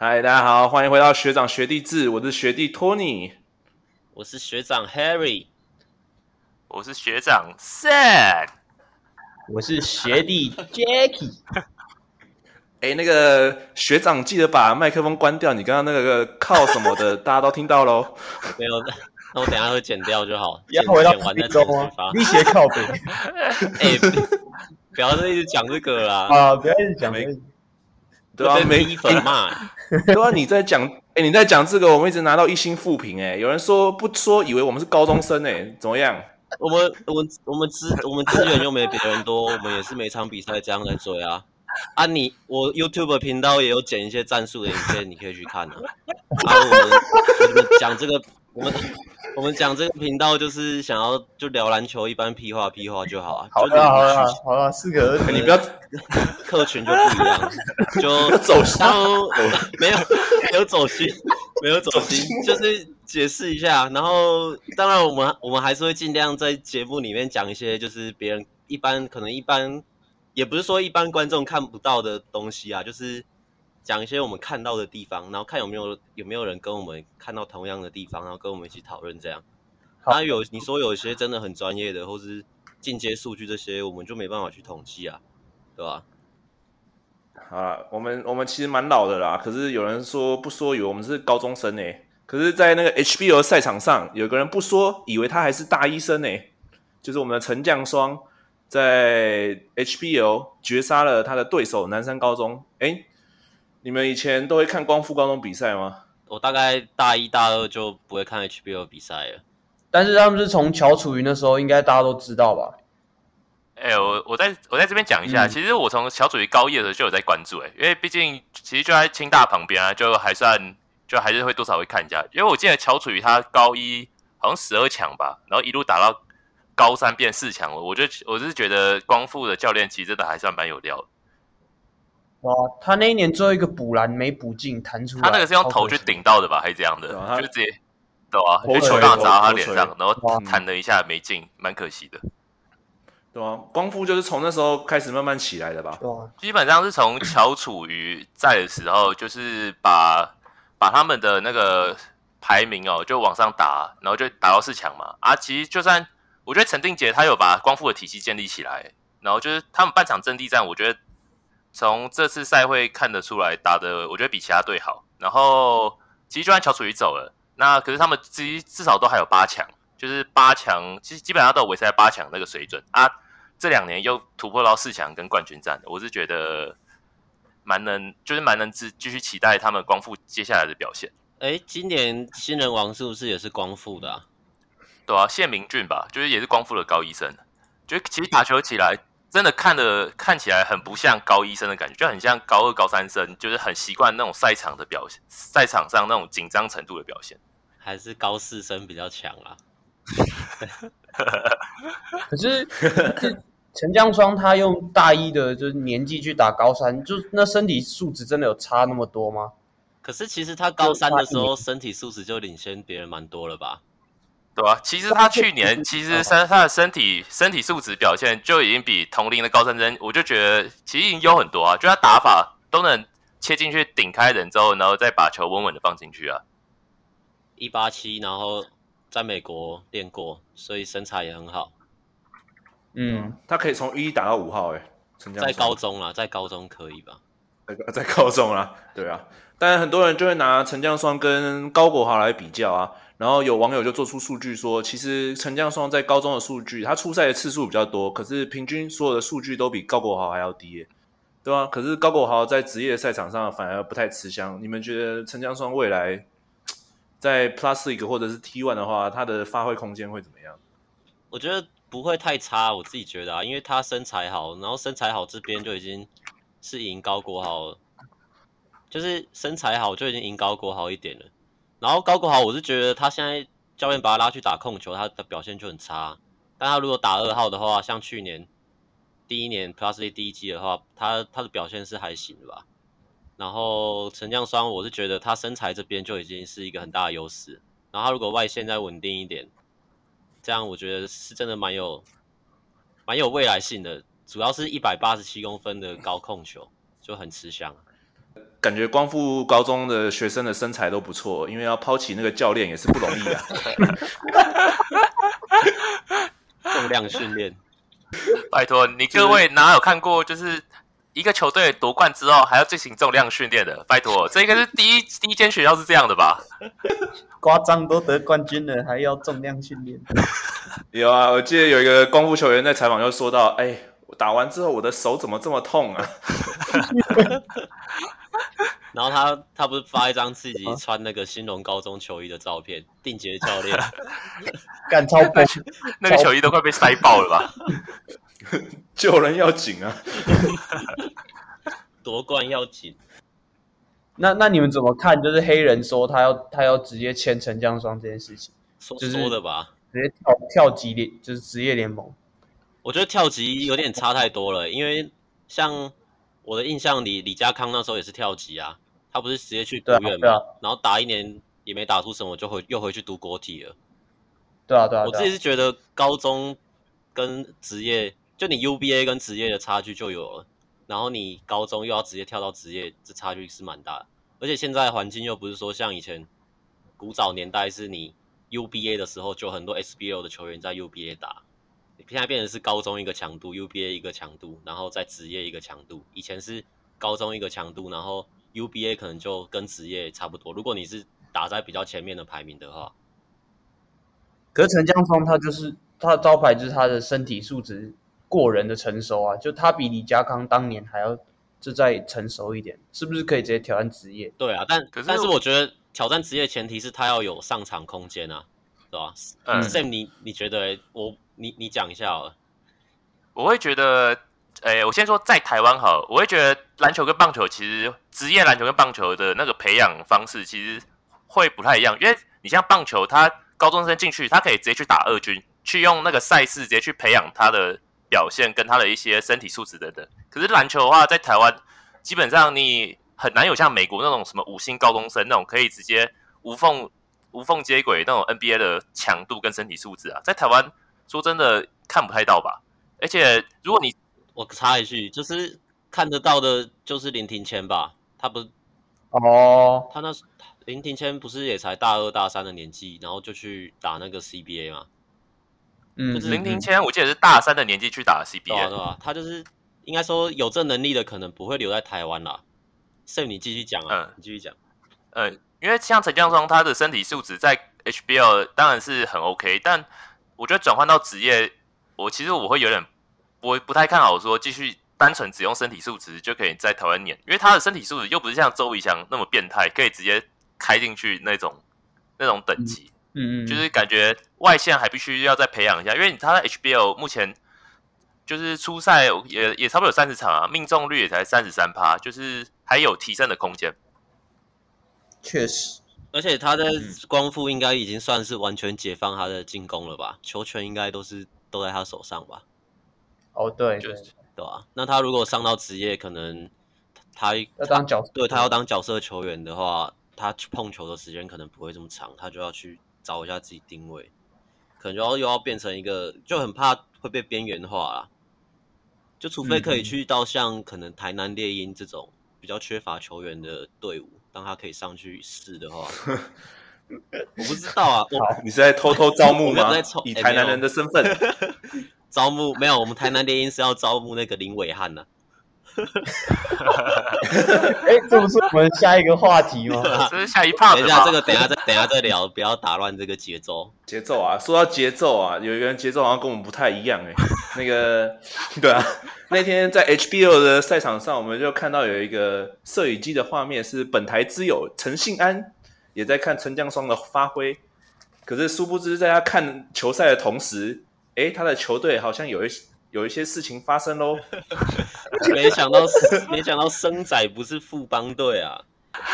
嗨，大家好，欢迎回到学长学弟制，我是学弟托尼，我是学长 Harry，我是学长 Sam，我是学弟 Jacky。哎，那个学长记得把麦克风关掉，你刚刚那个靠什么的，大家都听到喽。没有，那我等下会剪掉就好。要回到完再中啊？你写靠背。哎，不要再一直讲这个啦。啊，不要一直讲没。对啊，没粉嘛。对啊，你在讲，哎，你在讲这个，我们一直拿到一星负评，哎，有人说不说，以为我们是高中生，哎，怎么样？我们，我们，我们资，我们资源又没别人多，我们也是每场比赛这样在追啊。啊你，你我 YouTube 频道也有剪一些战术的影片，你可以去看啊。啊，我们我们讲这个，我们我们讲这个频道就是想要就聊篮球，一般屁话屁话就好啊。好了好了好了，四个你不要客群就不一样，就走心，没有没有走心，没有走心，就是解释一下。然后当然我们我们还是会尽量在节目里面讲一些，就是别人一般可能一般。也不是说一般观众看不到的东西啊，就是讲一些我们看到的地方，然后看有没有有没有人跟我们看到同样的地方，然后跟我们一起讨论这样。那有你说有一些真的很专业的，或是进阶数据这些，我们就没办法去统计啊，对吧？啊，我们我们其实蛮老的啦，可是有人说不说以为我们是高中生呢，可是，在那个 HBO 赛场上，有个人不说以为他还是大医生呢，就是我们的陈将双。在 HBO 绝杀了他的对手南山高中。哎，你们以前都会看光复高中比赛吗？我大概大一大二就不会看 HBO 比赛了。但是他们是从乔楚云的时候，应该大家都知道吧？哎，我我在我在这边讲一下，嗯、其实我从乔楚云高一的时候就有在关注，哎，因为毕竟其实就在清大旁边啊，就还算就还是会多少会看一下。因为我记得乔楚云他高一好像十二强吧，然后一路打到。高三变四强了，我就我是觉得光复的教练其实真的还算蛮有料的。哇，他那一年最后一个补篮没补进，弹出来。他那个是用头去顶到的吧，还是这样的？就直接，对啊，就球刚好砸到他脸上，然后弹了一下没进，蛮可惜的。对啊，光复就是从那时候开始慢慢起来的吧？对啊，基本上是从乔楚瑜在的时候，就是把把他们的那个排名哦就往上打，然后就打到四强嘛。啊，其实就算。我觉得陈定杰他有把光复的体系建立起来，然后就是他们半场阵地战，我觉得从这次赛会看得出来打的，我觉得比其他队好。然后其实就算乔楚瑜走了，那可是他们至至少都还有八强，就是八强，其实基本上都有维持在八强那个水准啊。这两年又突破到四强跟冠军战，我是觉得蛮能，就是蛮能继继续期待他们光复接下来的表现。哎，今年新人王是不是也是光复的啊？对啊，谢明俊吧，就是也是光复的高医生，就其实打球起来真的看的看起来很不像高一生的感觉，就很像高二、高三生，就是很习惯那种赛场的表现，赛场上那种紧张程度的表现，还是高四生比较强啊。可是陈江双他用大一的就是年纪去打高三，就那身体素质真的有差那么多吗？可是其实他高三的时候身体素质就领先别人蛮多了吧？对啊，其实他去年其实身他的身体身体素质表现就已经比同龄的高中生，我就觉得其实已经优很多啊。就他打法都能切进去顶开人之后，然后再把球稳稳的放进去啊。一八七，然后在美国练过，所以身材也很好。嗯，他可以从一打到五号，哎，在高中啊，在高中可以吧？在 在高中啊，对啊。但很多人就会拿陈江双跟高国豪来比较啊。然后有网友就做出数据说，其实陈将双在高中的数据，他出赛的次数比较多，可是平均所有的数据都比高国豪还要低，对吧？可是高国豪在职业赛场上反而不太吃香。你们觉得陈将双未来在 Plus League 或者是 T One 的话，他的发挥空间会怎么样？我觉得不会太差，我自己觉得啊，因为他身材好，然后身材好这边就已经是赢高国豪了，就是身材好就已经赢高国豪一点了。然后高国豪，我是觉得他现在教练把他拉去打控球，他的表现就很差。但他如果打二号的话，像去年第一年 Plus A 第一季的话，他他的表现是还行的吧。然后陈将双，我是觉得他身材这边就已经是一个很大的优势。然后他如果外线再稳定一点，这样我觉得是真的蛮有蛮有未来性的。主要是一百八十七公分的高控球就很吃香。感觉光复高中的学生的身材都不错，因为要抛起那个教练也是不容易啊。重量训练，拜托你各位哪有看过就是一个球队夺冠之后还要进行重量训练的？拜托，这应该是第一第一间学校是这样的吧？夸张都得冠军了，还要重量训练？有啊，我记得有一个光复球员在采访就说到：“哎，我打完之后我的手怎么这么痛啊？” 然后他他不是发一张自己穿那个兴农高中球衣的照片，定杰教练 干超笨，那个球衣都快被塞爆了吧？救人要紧啊，夺冠要紧。那那你们怎么看？就是黑人说他要他要直接签陈将双这件事情，说说的吧？直接跳跳级联就是职业联盟。我觉得跳级有点差太多了，因为像。我的印象里，李家康那时候也是跳级啊，他不是直接去读院嘛，啊啊、然后打一年也没打出什么，就回又回去读国体了。对啊，对啊，对啊，我自己是觉得高中跟职业，就你 UBA 跟职业的差距就有了，然后你高中又要直接跳到职业，这差距是蛮大的。而且现在环境又不是说像以前古早年代，是你 UBA 的时候就很多 SBL 的球员在 UBA 打。现在变成是高中一个强度，UBA 一个强度，然后再职业一个强度。以前是高中一个强度，然后 UBA 可能就跟职业差不多。如果你是打在比较前面的排名的话，可是陈将双他就是他的招牌，就是他的身体素质过人的成熟啊，就他比李家康当年还要就再成熟一点，是不是可以直接挑战职业？对啊，但可是但是我觉得挑战职业前提是他要有上场空间啊，对吧？嗯，Sam，你你觉得我？你你讲一下哦，我会觉得，诶、我先说在台湾好，我会觉得篮球跟棒球其实职业篮球跟棒球的那个培养方式其实会不太一样，因为你像棒球，他高中生进去，他可以直接去打二军，去用那个赛事直接去培养他的表现跟他的一些身体素质等等。可是篮球的话，在台湾基本上你很难有像美国那种什么五星高中生那种可以直接无缝无缝接轨那种 NBA 的强度跟身体素质啊，在台湾。说真的，看不太到吧？而且如果你我插一句，就是看得到的，就是林庭谦吧？他不是哦，他那林庭谦不是也才大二大三的年纪，然后就去打那个 CBA 吗？嗯，就是林庭谦，我记得是大三的年纪去打 CBA，对吧？他就是应该说有这能力的，可能不会留在台湾啦。所以你继续讲啊，嗯、你继续讲。嗯，因为像陈江双，他的身体素质在 HBL 当然是很 OK，但我觉得转换到职业，我其实我会有点不不太看好说继续单纯只用身体素质就可以在台湾念，因为他的身体素质又不是像周仪翔那么变态，可以直接开进去那种那种等级，嗯嗯，就是感觉外线还必须要再培养一下，因为他在 HBL 目前就是初赛也也差不多有三十场啊，命中率也才三十三趴，就是还有提升的空间，确实。而且他的光复应该已经算是完全解放他的进攻了吧？球权应该都是都在他手上吧？哦，对，对，对啊。那他如果上到职业，可能他要当角色，对他要当角色球员的话，他去碰球的时间可能不会这么长，他就要去找一下自己定位，可能就要又要变成一个，就很怕会被边缘化啦。就除非可以去到像可能台南猎鹰这种比较缺乏球员的队伍。让他可以上去试的话，我不知道啊。我你是在偷偷招募吗？以台南人的身份、欸、招募没有？我们台南电音是要招募那个林伟汉呢。哎、欸，这不是我们下一个话题吗？这是下一趴。等一下，这个等一下再等一下再聊，不要打乱这个节奏。节奏啊，说到节奏啊，有一个人节奏好像跟我们不太一样哎、欸。那个，对啊，那天在 HBO 的赛场上，我们就看到有一个摄影机的画面，是本台之友陈信安也在看陈江双的发挥。可是殊不知，在他看球赛的同时，哎，他的球队好像有一有一些事情发生喽。没想到，没想到生仔不是富邦队啊！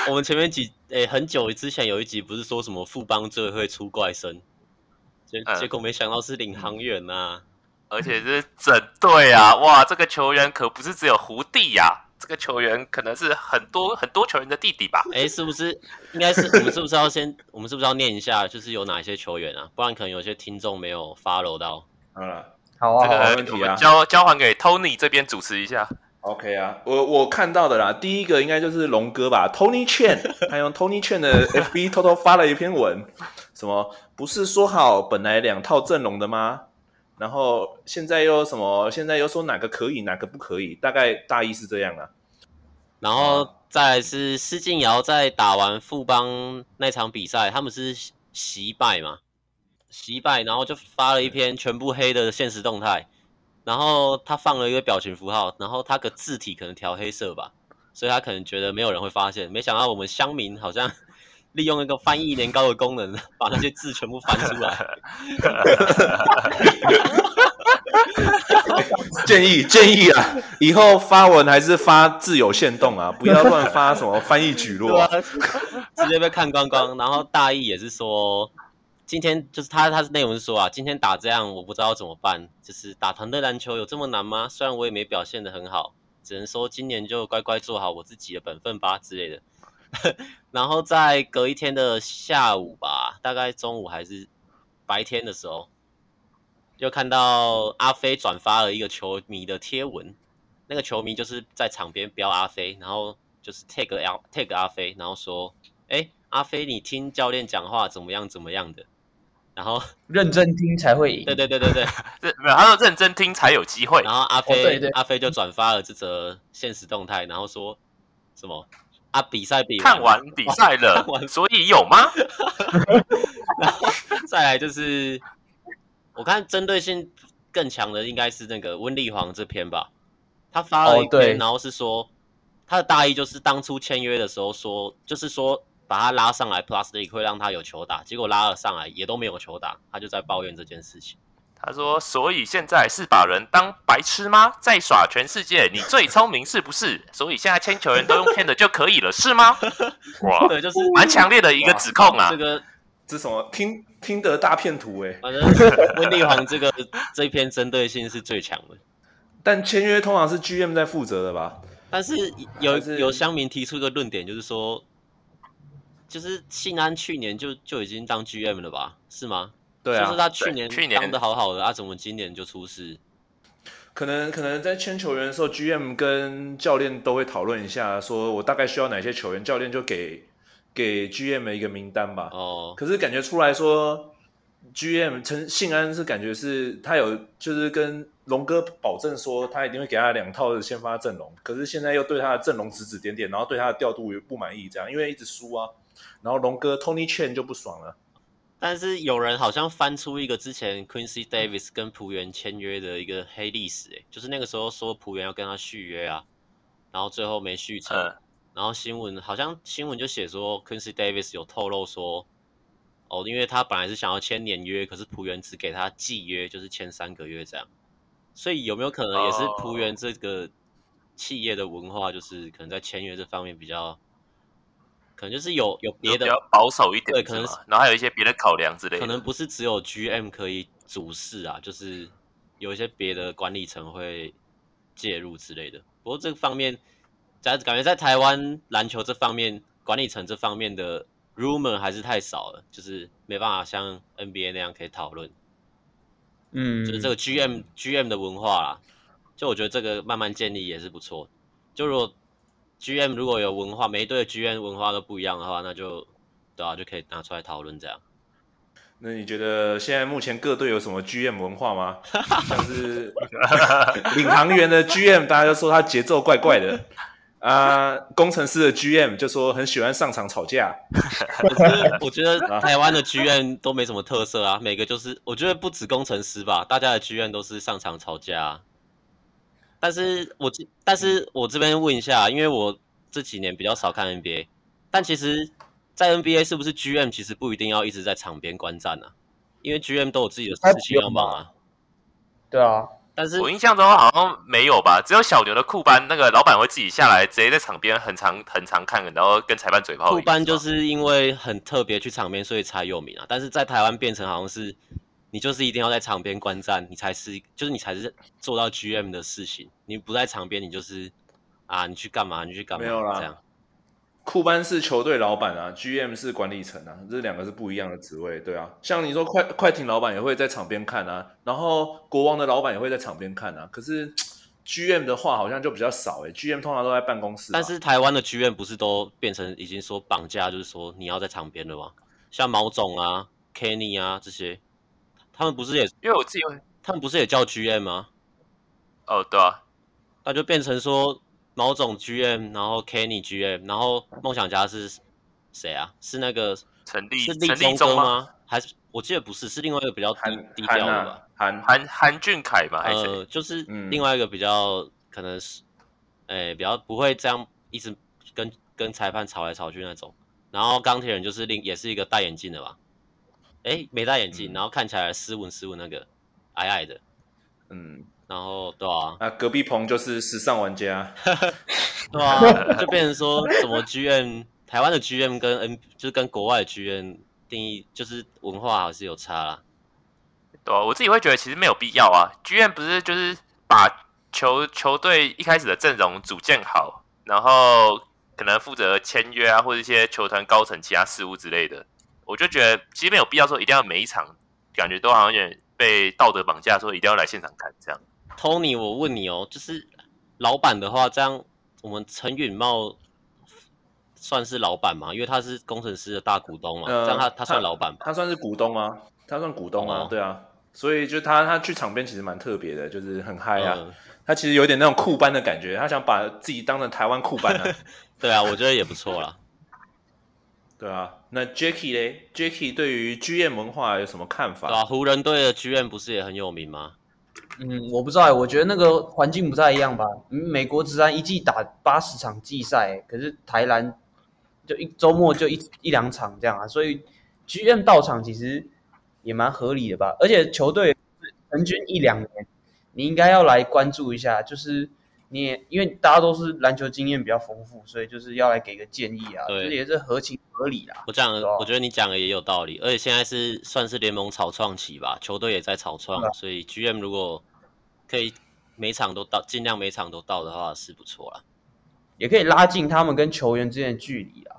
我们前面几诶很久之前有一集不是说什么富邦队会出怪声，结结果没想到是领航员呐、啊，而且是整队啊！哇，这个球员可不是只有胡弟呀、啊，这个球员可能是很多很多球员的弟弟吧？诶，是不是？应该是 我们是不是要先？我们是不是要念一下？就是有哪些球员啊？不然可能有些听众没有 follow 到。好了。好啊，这个没问题啊，交交还给 Tony 这边主持一下。OK 啊，我我看到的啦，第一个应该就是龙哥吧，Tony Chen，他用 Tony Chen 的 FB 偷偷发了一篇文，什么不是说好本来两套阵容的吗？然后现在又什么？现在又说哪个可以，哪个不可以？大概大意是这样啊。然后再来是施晋尧在打完富邦那场比赛，他们是惜败嘛，惜败，然后就发了一篇全部黑的现实动态。然后他放了一个表情符号，然后他的字体可能调黑色吧，所以他可能觉得没有人会发现。没想到我们乡民好像利用一个翻译年糕的功能，把那些字全部翻出来。建议建议啊，以后发文还是发自有限动啊，不要乱发什么翻译举落，啊，直接被看光光。然后大意也是说。今天就是他，他是内容是说啊，今天打这样，我不知道怎么办。就是打团队篮球有这么难吗？虽然我也没表现得很好，只能说今年就乖乖做好我自己的本分吧之类的。然后在隔一天的下午吧，大概中午还是白天的时候，就看到阿飞转发了一个球迷的贴文，那个球迷就是在场边标阿飞，然后就是 tag 阿 tag 阿飞，然后说，哎，阿飞你听教练讲话怎么样怎么样的。然后 认真听才会赢。对对对对对，没有，他说认真听才有机会。然后阿飞、哦、对对阿飞就转发了这则现实动态，然后说什么啊比赛比看完比赛了，完所以有吗？然后再来就是我看针对性更强的应该是那个温丽煌这篇吧，他发了一篇，哦、然后是说他的大意就是当初签约的时候说，就是说。把他拉上来，Plus League 会让他有球打，结果拉了上来也都没有球打，他就在抱怨这件事情。他说：“所以现在是把人当白痴吗？在耍全世界，你最聪明是不是？所以现在签球员都用骗的就可以了，是吗？” 哇，对，就是蛮强烈的一个指控啊。这个这什么听听得大骗图哎，反正 温丽煌这个这一篇针对性是最强的。但签约通常是 GM 在负责的吧？但是有是有乡民提出一个论点，就是说。就是信安去年就就已经当 GM 了吧？是吗？对啊，就是他去年去年当的好好的，啊怎么今年就出事？可能可能在签球员的时候，GM 跟教练都会讨论一下，说我大概需要哪些球员，教练就给给 GM 一个名单吧。哦，可是感觉出来说，GM 陈信安是感觉是他有就是跟龙哥保证说他一定会给他两套的先发阵容，可是现在又对他的阵容指指点点，然后对他的调度也不满意，这样因为一直输啊。然后龙哥 Tony Chen 就不爽了，但是有人好像翻出一个之前 Quincy Davis 跟浦原签约的一个黑历史，哎，就是那个时候说浦原要跟他续约啊，然后最后没续成，嗯、然后新闻好像新闻就写说 Quincy Davis 有透露说，哦，因为他本来是想要签年约，可是浦原只给他季约，就是签三个月这样，所以有没有可能也是浦原这个企业的文化，就是可能在签约这方面比较。可能就是有有别的比较保守一点，对，可能然后还有一些别的考量之类的。可能不是只有 GM 可以主事啊，就是有一些别的管理层会介入之类的。不过这个方面，在感觉在台湾篮球这方面，管理层这方面的 rumor 还是太少了，就是没办法像 NBA 那样可以讨论。嗯，就是这个 GM GM 的文化啦，就我觉得这个慢慢建立也是不错。就如果 GM 如果有文化，每一队的 GM 文化都不一样的话，那就对啊，就可以拿出来讨论这样。那你觉得现在目前各队有什么 GM 文化吗？像是 领航员的 GM，大家都说他节奏怪怪的啊。工程师的 GM 就说很喜欢上场吵架。我觉得 台湾的 GM 都没什么特色啊，每个就是我觉得不止工程师吧，大家的 GM 都是上场吵架啊。但是我这，但是我这边问一下，因为我这几年比较少看 NBA，但其实，在 NBA 是不是 GM 其实不一定要一直在场边观战啊？因为 GM 都有自己的事情要忙啊。对啊，但是我印象中好像没有吧？只有小牛的库班那个老板会自己下来，直接在场边很长很长看，然后跟裁判嘴炮。库班就是因为很特别去场边，所以才有名啊。但是在台湾变成好像是。你就是一定要在场边观战，你才是，就是你才是做到 GM 的事情。你不在场边，你就是啊，你去干嘛？你去干嘛？没有啦，这样。库班是球队老板啊，GM 是管理层啊，这两个是不一样的职位，对啊。像你说快快艇老板也会在场边看啊，然后国王的老板也会在场边看啊。可是 GM 的话好像就比较少诶，GM 通常都在办公室。但是台湾的 GM 不是都变成已经说绑架，就是说你要在场边了吗？像毛总啊、Kenny 啊这些，他们不是也因为我自己会，他们不是也叫 GM 吗？哦，对啊，那就变成说毛总 GM，然后 Kenny GM，然后梦想家是谁啊？是那个陈立是立陈立中哥吗？还是我记得不是，是另外一个比较低低调的吧？韩韩韩俊凯吧，还是？呃，就是嗯另外一个比较可能是，诶、比较不会这样一直跟跟裁判吵来吵去那种。然后钢铁人就是另也是一个戴眼镜的吧？诶，没戴眼镜，嗯然后看起来斯文斯文那个矮矮的，嗯，然后对啊，那隔壁棚就是时尚玩家，对啊，就变成说什么 GM 台湾的 GM 跟 N 就是跟国外的 GM 定义就是文化还是有差啦。对啊，我自己会觉得其实没有必要啊。剧院不是就是把球球队一开始的阵容组建好，然后可能负责签约啊，或者一些球团高层其他事务之类的。我就觉得其实没有必要说一定要每一场感觉都好像有点被道德绑架，说一定要来现场看这样。Tony，我问你哦，就是老板的话，这样我们陈允茂算是老板吗？因为他是工程师的大股东嘛，呃这样他他算老板吧？他算是股东啊，他算股东啊，哦对啊，所以就他他去场边其实蛮特别的，就是很嗨啊，嗯他其实有点那种酷班的感觉，他想把自己当成台湾酷班啊，对啊，我觉得也不错啦。对啊，那 Jacky 嘞，Jacky 对于 GM 文化有什么看法？对啊，湖人队的 GM 不是也很有名吗？嗯，我不知道欸，我觉得那个环境不太一样吧。嗯，美国职篮一季打八十场季赛，可是台篮就一周末就一一两场这样啊，所以 GM 到场其实也蛮合理的吧。而且球队平均一两年，你应该要来关注一下，就是你也因为大家都是篮球经验比较丰富，所以就是要来给个建议啊，对这也是合情合理啦。我讲我觉得你讲的也有道理，而且现在是算是联盟草创期吧，球队也在草创，啊所以 GM 如果可以每场都到，尽量每场都到的话是不错啦，也可以拉近他们跟球员之间的距离啊。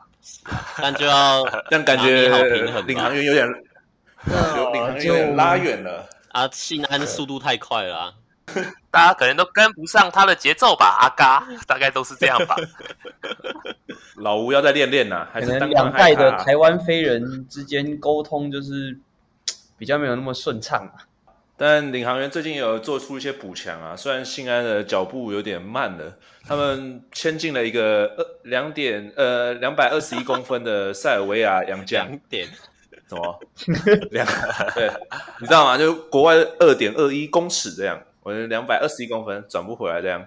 但就要 但感觉好平衡吧领航员有点，有领航员有点拉远了。啊，信安速度太快了、啊。大家可能都跟不上他的节奏吧，阿嘎，大概都是这样吧。老吴要再练练呐，还可能是两代的台湾飞人之间沟通就是 比较没有那么顺畅啊。但领航员最近有做出一些补强啊，虽然信安的脚步有点慢了，他们签进了一个二两点呃两百二十一公分的塞尔维亚洋将，两点，什么两对，你知道吗？就国外二点二一公尺这样，我的两百二十一公分转不回来这样，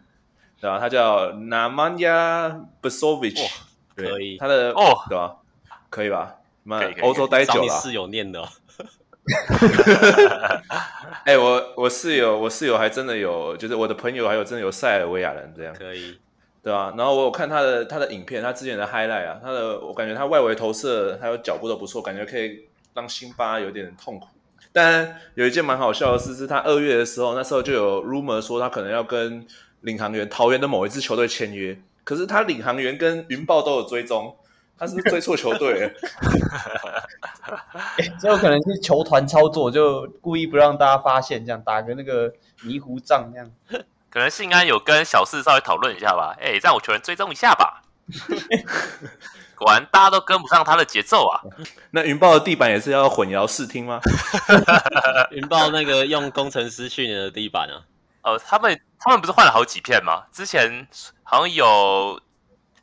对吧？他叫 Namanja Besovic，对可以他的哦对吧？可以吧？那欧洲待久了室友念的、哦，哎、我我室友，我室友还真的有，就是我的朋友还有真的有塞尔维亚人这样，可以。对吧、然后我有看他的他的影片，他之前的 highlight 啊，他的我感觉他外围投射还有脚步都不错，感觉可以让辛巴有点痛苦。但有一件蛮好笑的事，是他二月的时候，那时候就有 rumor 说他可能要跟领航员桃园的某一支球队签约，可是他领航员跟云豹都有追踪，他是不是追错球队了？这有可能是球团操作，就故意不让大家发现，这样打个那个迷糊仗，这样。可能信安有跟小四稍微讨论一下吧，哎、让我球员追踪一下吧。果然大家都跟不上他的节奏啊！那云豹的地板也是要混淆视听吗？云豹那个用工程师训练的地板啊，哦，他们他们不是换了好几片吗？之前好像有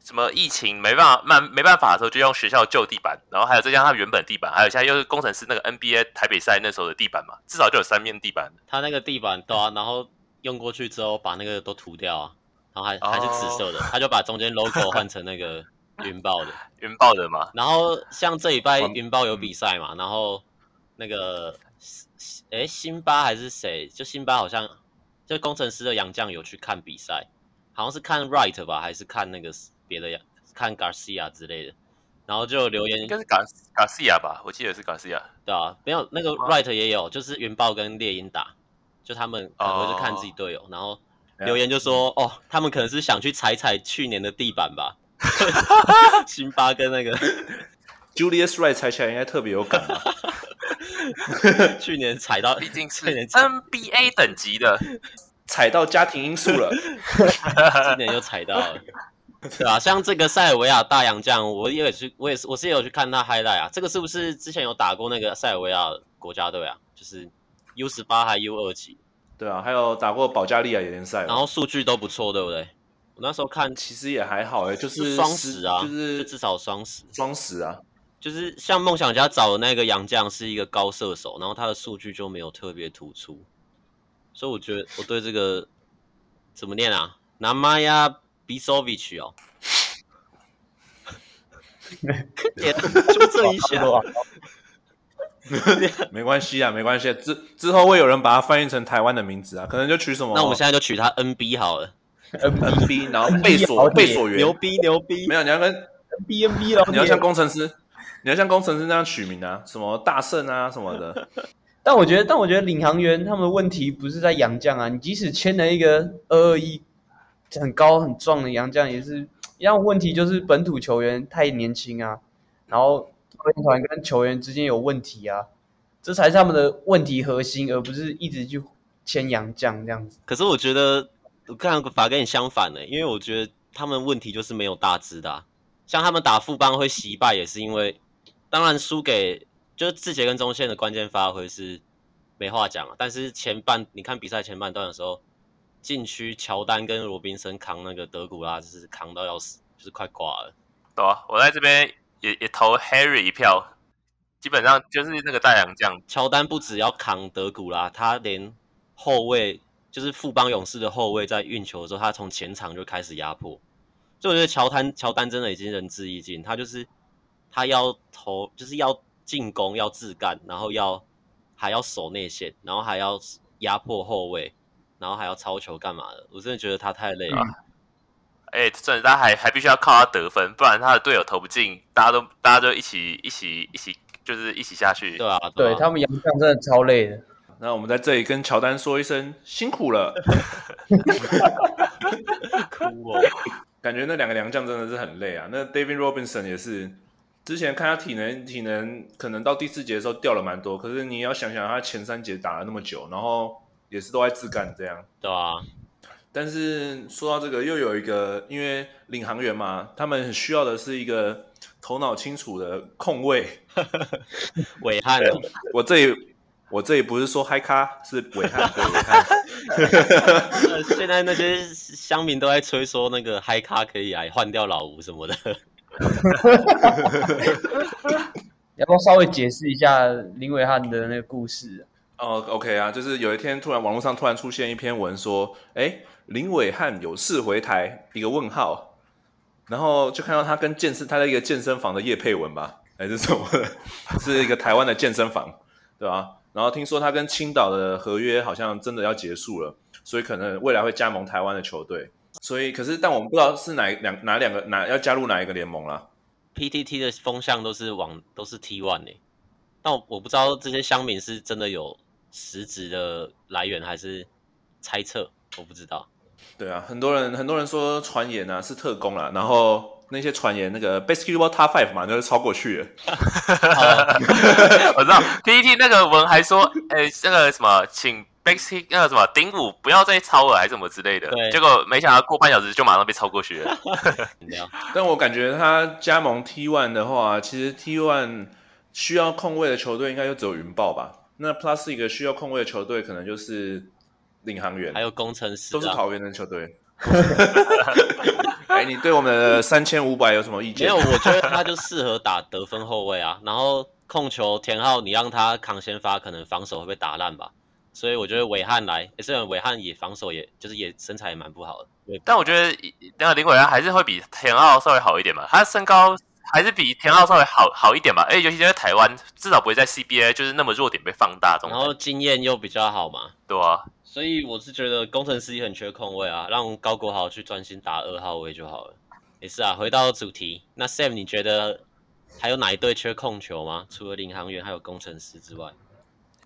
什么疫情没办法没没办法的时候，就用学校旧地板，然后还有再加上他原本地板，还有现在又是工程师那个 NBA 台北赛那时候的地板嘛，至少就有三面地板。他那个地板对啊，然后用过去之后把那个都涂掉啊，然后还还是紫色的，他就把中间 logo 换成那个云豹的。云豹的嘛，然后像这礼拜云豹有比赛嘛，然后那个哎辛巴还是谁？就辛巴好像就工程师的杨将有去看比赛，好像是看 Wright 吧，还是看那个别的洋看 Garcia 之类的，然后就留言应该是 Garcia 吧，我记得是 Garcia。对啊，没有那个 Wright 也有，就是云豹跟猎鹰打，就他们可能会去看自己队友，然后留言就说哦，他们可能是想去踩踩去年的地板吧，辛巴跟那个 Julius Wright 踩起来应该特别有感吧？去年踩到，毕竟是去年踩 NBA 等级的，踩到家庭因素了，今年又踩到了，对啊，像这个塞尔维亚大洋将，我也去，我也是，我是也有去看他 highlight 啊。这个是不是之前有打过那个塞尔维亚国家队啊？就是 U 十八还 U 二级？对啊，还有打过保加利亚联赛，然后数据都不错，对不对？我那时候看其实也还好哎，就是双十啊，就是就至少双十，双十啊，就是像梦想家找的那个杨将是一个高射手，然后他的数据就没有特别突出。所以我觉得我对这个怎么念啊？Namaya Bisovic 哦 纠正一下，没关系啊，没关系。之之后会有人把它翻译成台湾的名字啊，可能就取什么？那我们现在就取他 NB 好了，NB，然后贝索贝索员，牛逼牛逼。没有，你要跟 NB NB 了，你要像工程师，你要像工程师那样取名啊，什么大圣啊什么的。但我觉得，但我觉得领航员他们的问题不是在洋将啊，你即使签了一个二二一很高很壮的洋将，也是一样问题，就是本土球员太年轻啊，然后教练团跟球员之间有问题啊，这才是他们的问题核心，而不是一直去签洋将这样子。可是我觉得我看法跟你相反呢，因为我觉得他们问题就是没有大支的啊，像他们打副帮会惜败，也是因为当然输给。就是志杰跟中线的关键发挥是没话讲啊，但是前半你看比赛前半段的时候，禁区乔丹跟罗宾森扛那个德古拉，就是扛到要死，就是快挂了。对啊，我在这边也也投 Harry 一票，基本上就是那个大洋将。乔丹不只要扛德古拉，他连后卫就是富邦勇士的后卫在运球的时候，他从前场就开始压迫。所以我觉得乔丹乔丹真的已经仁至义尽，他就是他要投就是要。进攻要自干，然后要还要守内线，然后还要压迫后卫，然后还要抄球干嘛的？我真的觉得他太累了。哎、嗯，甚至他还还必须要靠他得分，不然他的队友投不进，大家都大家都一起一起一起就是一起下去。对啊，对，他们洋将真的超累的。那我们在这里跟乔丹说一声辛苦了。哭哦，感觉那两个良将真的是很累啊。那 David Robinson 也是。之前看他体能，体能可能到第四节的时候掉了蛮多，可是你要想想他前三节打了那么久，然后也是都在自干这样。对啊。但是说到这个，又有一个，因为领航员嘛，他们很需要的是一个头脑清楚的控卫。韦翰，我这里我这里不是说嗨咖，是韦翰，对韦翰。现在那些乡民都在吹说那个嗨咖可以来换掉老吴什么的。要不要稍微解释一下林伟汉的那个故事？哦、oh,，OK 啊，就是有一天突然网络上突然出现一篇文说，哎，林伟汉有事回台，一个问号，然后就看到他跟健身，他在一个健身房的叶佩文吧，还是什么的，是一个台湾的健身房，对吧？然后听说他跟青岛的合约好像真的要结束了，所以可能未来会加盟台湾的球队。所以，可是，但我们不知道是哪两哪两个哪要加入哪一个联盟啦。PTT 的风向都是往都是 T1 诶，但我我不知道这些乡民是真的有实质的来源还是猜测，我不知道。对啊，很多人很多人说传言啊是特工啦，然后那些传言那个 Basketball Top Five 嘛，就是超过去了。我知道 PTT 那个文还说，哎、欸，那个什么，请。Basic 那个什么顶五不要再超了还是什么之类的，对，结果没想到过半小时就马上被超过去了。但我感觉他加盟 T One 的话，其实 T One 需要控位的球队应该就只有云豹吧？那 Plus 一个需要控位的球队可能就是领航员，还有工程师，都是桃园的球队。哎、欸，你对我们的三千五百有什么意见？没有，我觉得他就适合打得分后卫啊，然后控球田浩，你让他扛先发，可能防守会被打烂吧。所以我觉得韦翰来，虽然韦翰也防守也，也就是也身材也蛮不好的。但我觉得那个林伟然还是会比田浩稍微好一点吧，他身高还是比田浩稍微好好一点吧。而且尤其在台湾，至少不会在 CBA 就是那么弱点被放大。然后经验又比较好嘛，对啊。所以我是觉得工程师也很缺空位啊，让高国豪去专心打二号位就好了。也是啊，回到主题，那 Sam 你觉得还有哪一队缺控球吗？除了领航员还有工程师之外？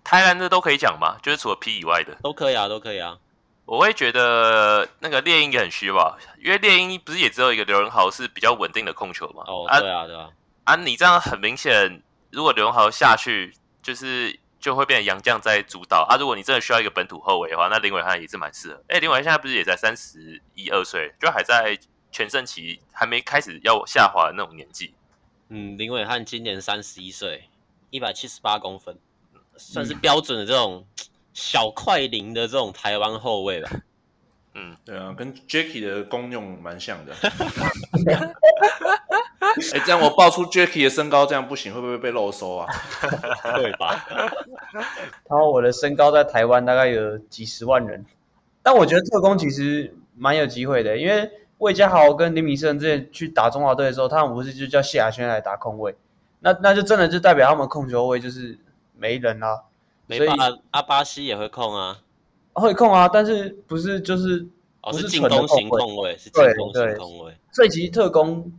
台湾的都可以讲吗？就是除了 P 以外的都可以啊，都可以啊。我会觉得那个猎鹰也很虚吧，因为猎鹰不是也只有一个刘仁豪是比较稳定的控球嘛。哦，对啊，对啊。啊，你这样很明显，如果刘仁豪下去，就是就会变成洋将在主导啊。如果你真的需要一个本土后卫的话，那林伟汉也是蛮适合。哎，林伟汉现在不是也在三十一二岁，就还在全盛期，还没开始要下滑的那种年纪。嗯，林伟汉今年三十一岁，一百七十八公分，算是标准的这种小快灵的这种台湾后卫吧。嗯，对啊，跟 Jacky 的功用蛮像的。哎、欸，这样我报出 Jacky 的身高，这样不行，会不会被漏收啊？对吧？然后我的身高在台湾大概有几十万人，但我觉得特工其实蛮有机会的，因为魏家豪跟林敏胜之前去打中华队的时候，他们不是就叫谢亚轩来打控卫，那那就真的就代表他们控球位就是没人啊。没办法，阿巴西也会控啊，会控啊，但是不是就是哦是进攻型控卫，是进攻型控卫，所以其实特工。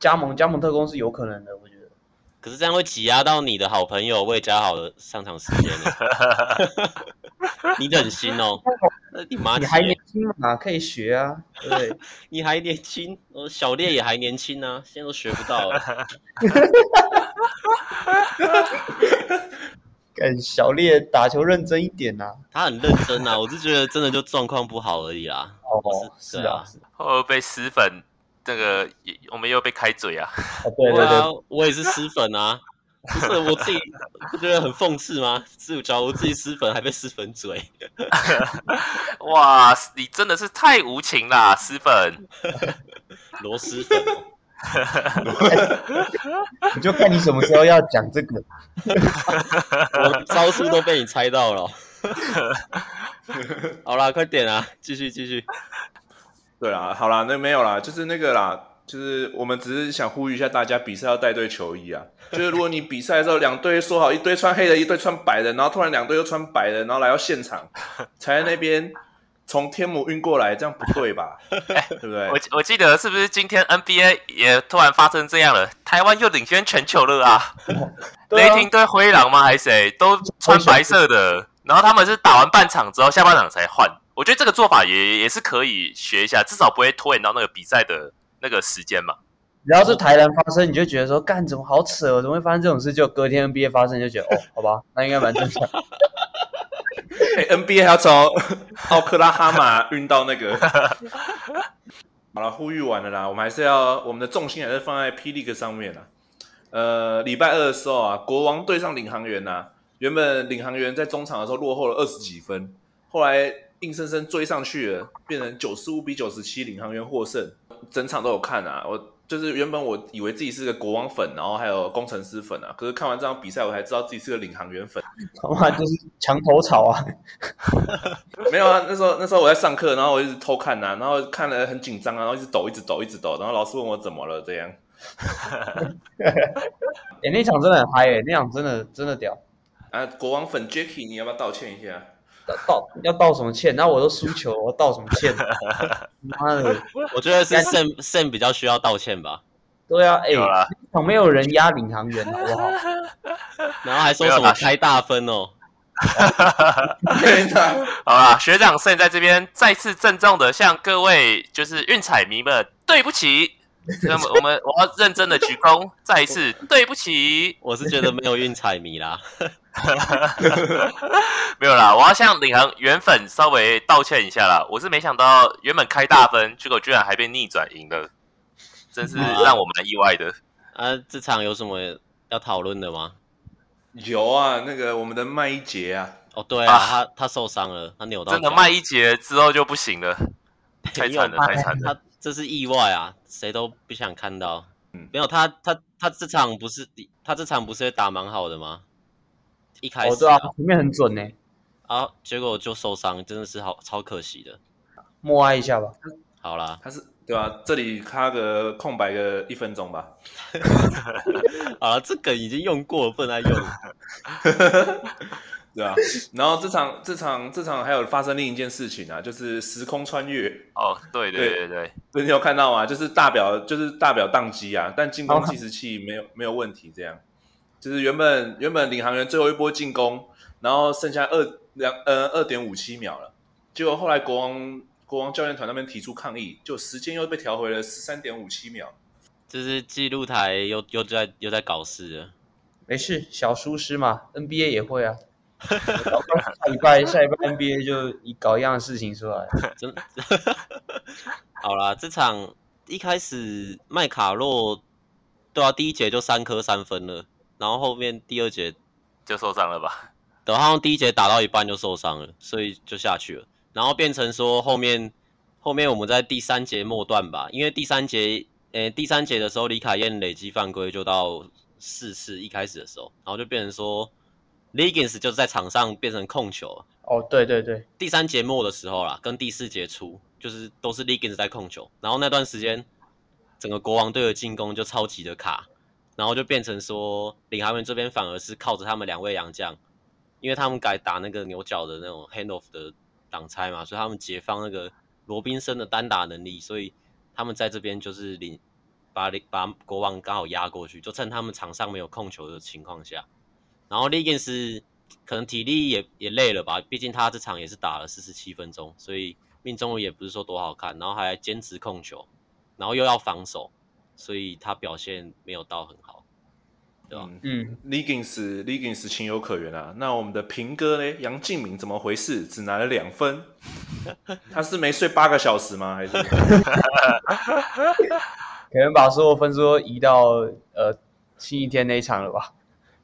加盟加盟特工是有可能的，我觉得。可是这样会挤压到你的好朋友魏家豪的上场时间你忍心哦？你妈！你还年轻嘛，可以学啊。对，你还年轻，我小烈也还年轻啊，现在都学不到了。跟小烈打球认真一点呐、啊。他很认真啊，我是觉得真的就状况不好而已啦。哦，是，是啊，是。会被撕粉。这个也，我们又被开嘴啊！对对对，我也是撕粉啊！不是我自己不觉得很讽刺吗？是假如自己撕粉还被撕粉嘴，哇！你真的是太无情啦，撕粉，螺蛳粉，你就看你什么时候要讲这个，我招数都被你猜到了。好啦，快点啊，继续继续。对啦，好啦，那没有啦，就是那个啦，就是我们只是想呼吁一下大家，比赛要带队球衣啊。就是如果你比赛的时候，两队说好一堆穿黑的，一队穿白的，然后突然两队又穿白的，然后来到现场，才在那边从天母运过来，这样不对吧？欸、对不对？我我记得是不是今天 NBA 也突然发生这样了？台湾又领先全球了 啊！雷霆对灰狼吗？还是谁？都穿白色的，然后他们是打完半场之后，下半场才换。我觉得这个做法也也是可以学一下，至少不会拖延到那个比赛的那个时间嘛。只要是台南发生，你就觉得说，干怎么好扯哦，怎么会发生这种事？就隔天 NBA 发生，就觉得哦，好吧，那应该蛮正常。欸、NBA 还要从奥克拉哈马运到那个。好了，呼吁完了啦，我们还是要我们的重心还是放在 P League 上面啦。呃，礼拜二的时候啊，国王对上领航员呐、啊，原本领航员在中场的时候落后了二十几分，后来。硬生生追上去了，变成九十五比九十七，领航员获胜。整场都有看啊，我就是原本我以为自己是个国王粉，然后还有工程师粉啊，可是看完这场比赛，我才知道自己是个领航员粉。他妈就是墙头草啊！没有啊，那时候那时候我在上课，然后我一直偷看呐、啊，然后看了很紧张啊，然后一直抖，一直抖，一直抖，然后老师问我怎么了，这样。哎、欸，那场真的很嗨哎，那场真的真的屌。啊，国王粉 Jacky，你要不要道歉一下？道要道什么歉？然后我都输球，我道什么歉？妈的！我觉得是 Sam Sam 比较需要道歉吧。对啊，哎、欸，旁边有人压领航员，好不好？然后还说什么开大分哦。好啦，学长 Sam 在这边再次郑重的向各位就是运彩迷们对不起。那么我们我要认真的鞠躬，再一次对不起。我是觉得没有运彩迷啦。没有啦，我要向领航原粉稍微道歉一下啦。我是没想到原本开大分，结果居然还被逆转赢了，真是让我蛮意外的。啊，这场有什么要讨论的吗？有啊，那个我们的麦一杰啊，哦对啊，啊他他受伤了，他扭到。真的麦一杰之后就不行了，太惨了，太惨了。他这是意外啊，谁都不想看到。嗯，没有他他他这场不是他这场不是打蛮好的吗？一开始、啊，哦对啊，前面很准呢，啊，结果就受伤，真的是好超可惜的。默哀一下吧。好啦，他是对吧、啊？这里卡个空白个一分钟吧。好了，这梗已经用过了，不能再用。对啊，然后这场这场这场还有发生另一件事情啊，就是时空穿越。哦，对对对对，对，你有看到吗？就是大表就是大表宕机啊，但进攻计时器没有没有问题，这样。就是原本原本领航员最后一波进攻，然后剩下二两呃二点五七秒了，结果后来国王国王教练团那边提出抗议，就时间又被调回了十三点五七秒。就是记录台又又在又在搞事了。没事，小疏失嘛，NBA 也会啊。下礼拜下礼拜 NBA 就一搞一样的事情出来，真的。好啦，这场一开始麦卡洛，对啊，第一节就三颗三分了，然后后面第二节就受伤了吧？等他们第一节打到一半就受伤了，所以就下去了，然后变成说后面后面我们在第三节末段吧，因为第三节，诶，第三节的时候李凯燕累积犯规就到四次，一开始的时候，然后就变成说。Liggins 就在场上变成控球哦，对对对，第三节末的时候啦，跟第四节初就是都是 Liggins 在控球，然后那段时间整个国王队的进攻就超级的卡，然后就变成说领航员这边反而是靠着他们两位洋将，因为他们改打那个牛角的那种 handoff 的挡拆嘛，所以他们解放那个罗宾森的单打能力，所以他们在这边就是领把把国王刚好压过去，就趁他们场上没有控球的情况下。然后 Liggins 可能体力也也累了吧，毕竟他这场也是打了四十七分钟，所以命中率也不是说多好看。然后还坚持控球，然后又要防守，所以他表现没有到很好，对吧？嗯，Liggins Liggins 情有可原啊。那我们的平哥呢？杨敬敏怎么回事？只拿了两分，他是没睡八个小时吗？还是 可能把所有分数都移到呃星期天那一场了吧？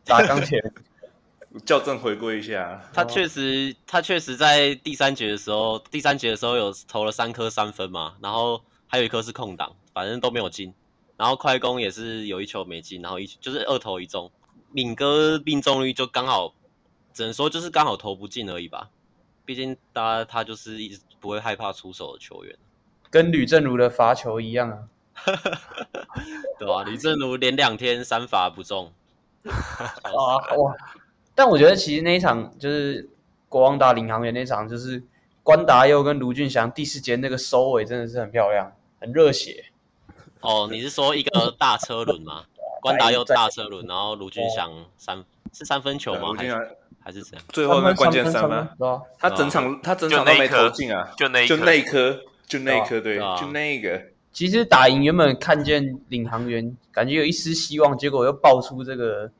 打钢铁，校正回归一下。他确实，他确实在第三节的时候，第三节的时候有投了三颗三分嘛，然后还有一颗是空档，反正都没有进。然后快攻也是有一球没进，然后一就是二投一中。敏哥命中率就刚好，只能说就是刚好投不进而已吧。毕竟他他就是一直不会害怕出手的球员，跟吕正如的罚球一样啊。对吧、啊？吕正如连两天三罚不中。啊哇！但我觉得其实那一场就是国王打领航员那场，就是关达佑跟卢俊祥第四节那个收尾真的是很漂亮，很热血。哦，你是说一个大车轮吗？关达佑大车轮，然后卢俊祥三是三分球吗？还是还是怎样？最后那关键三分，他整场他整场都没投进啊，就那就那一颗，就那一颗，对，就那个。其实打赢原本看见领航员，感觉有一丝希望，结果又爆出这个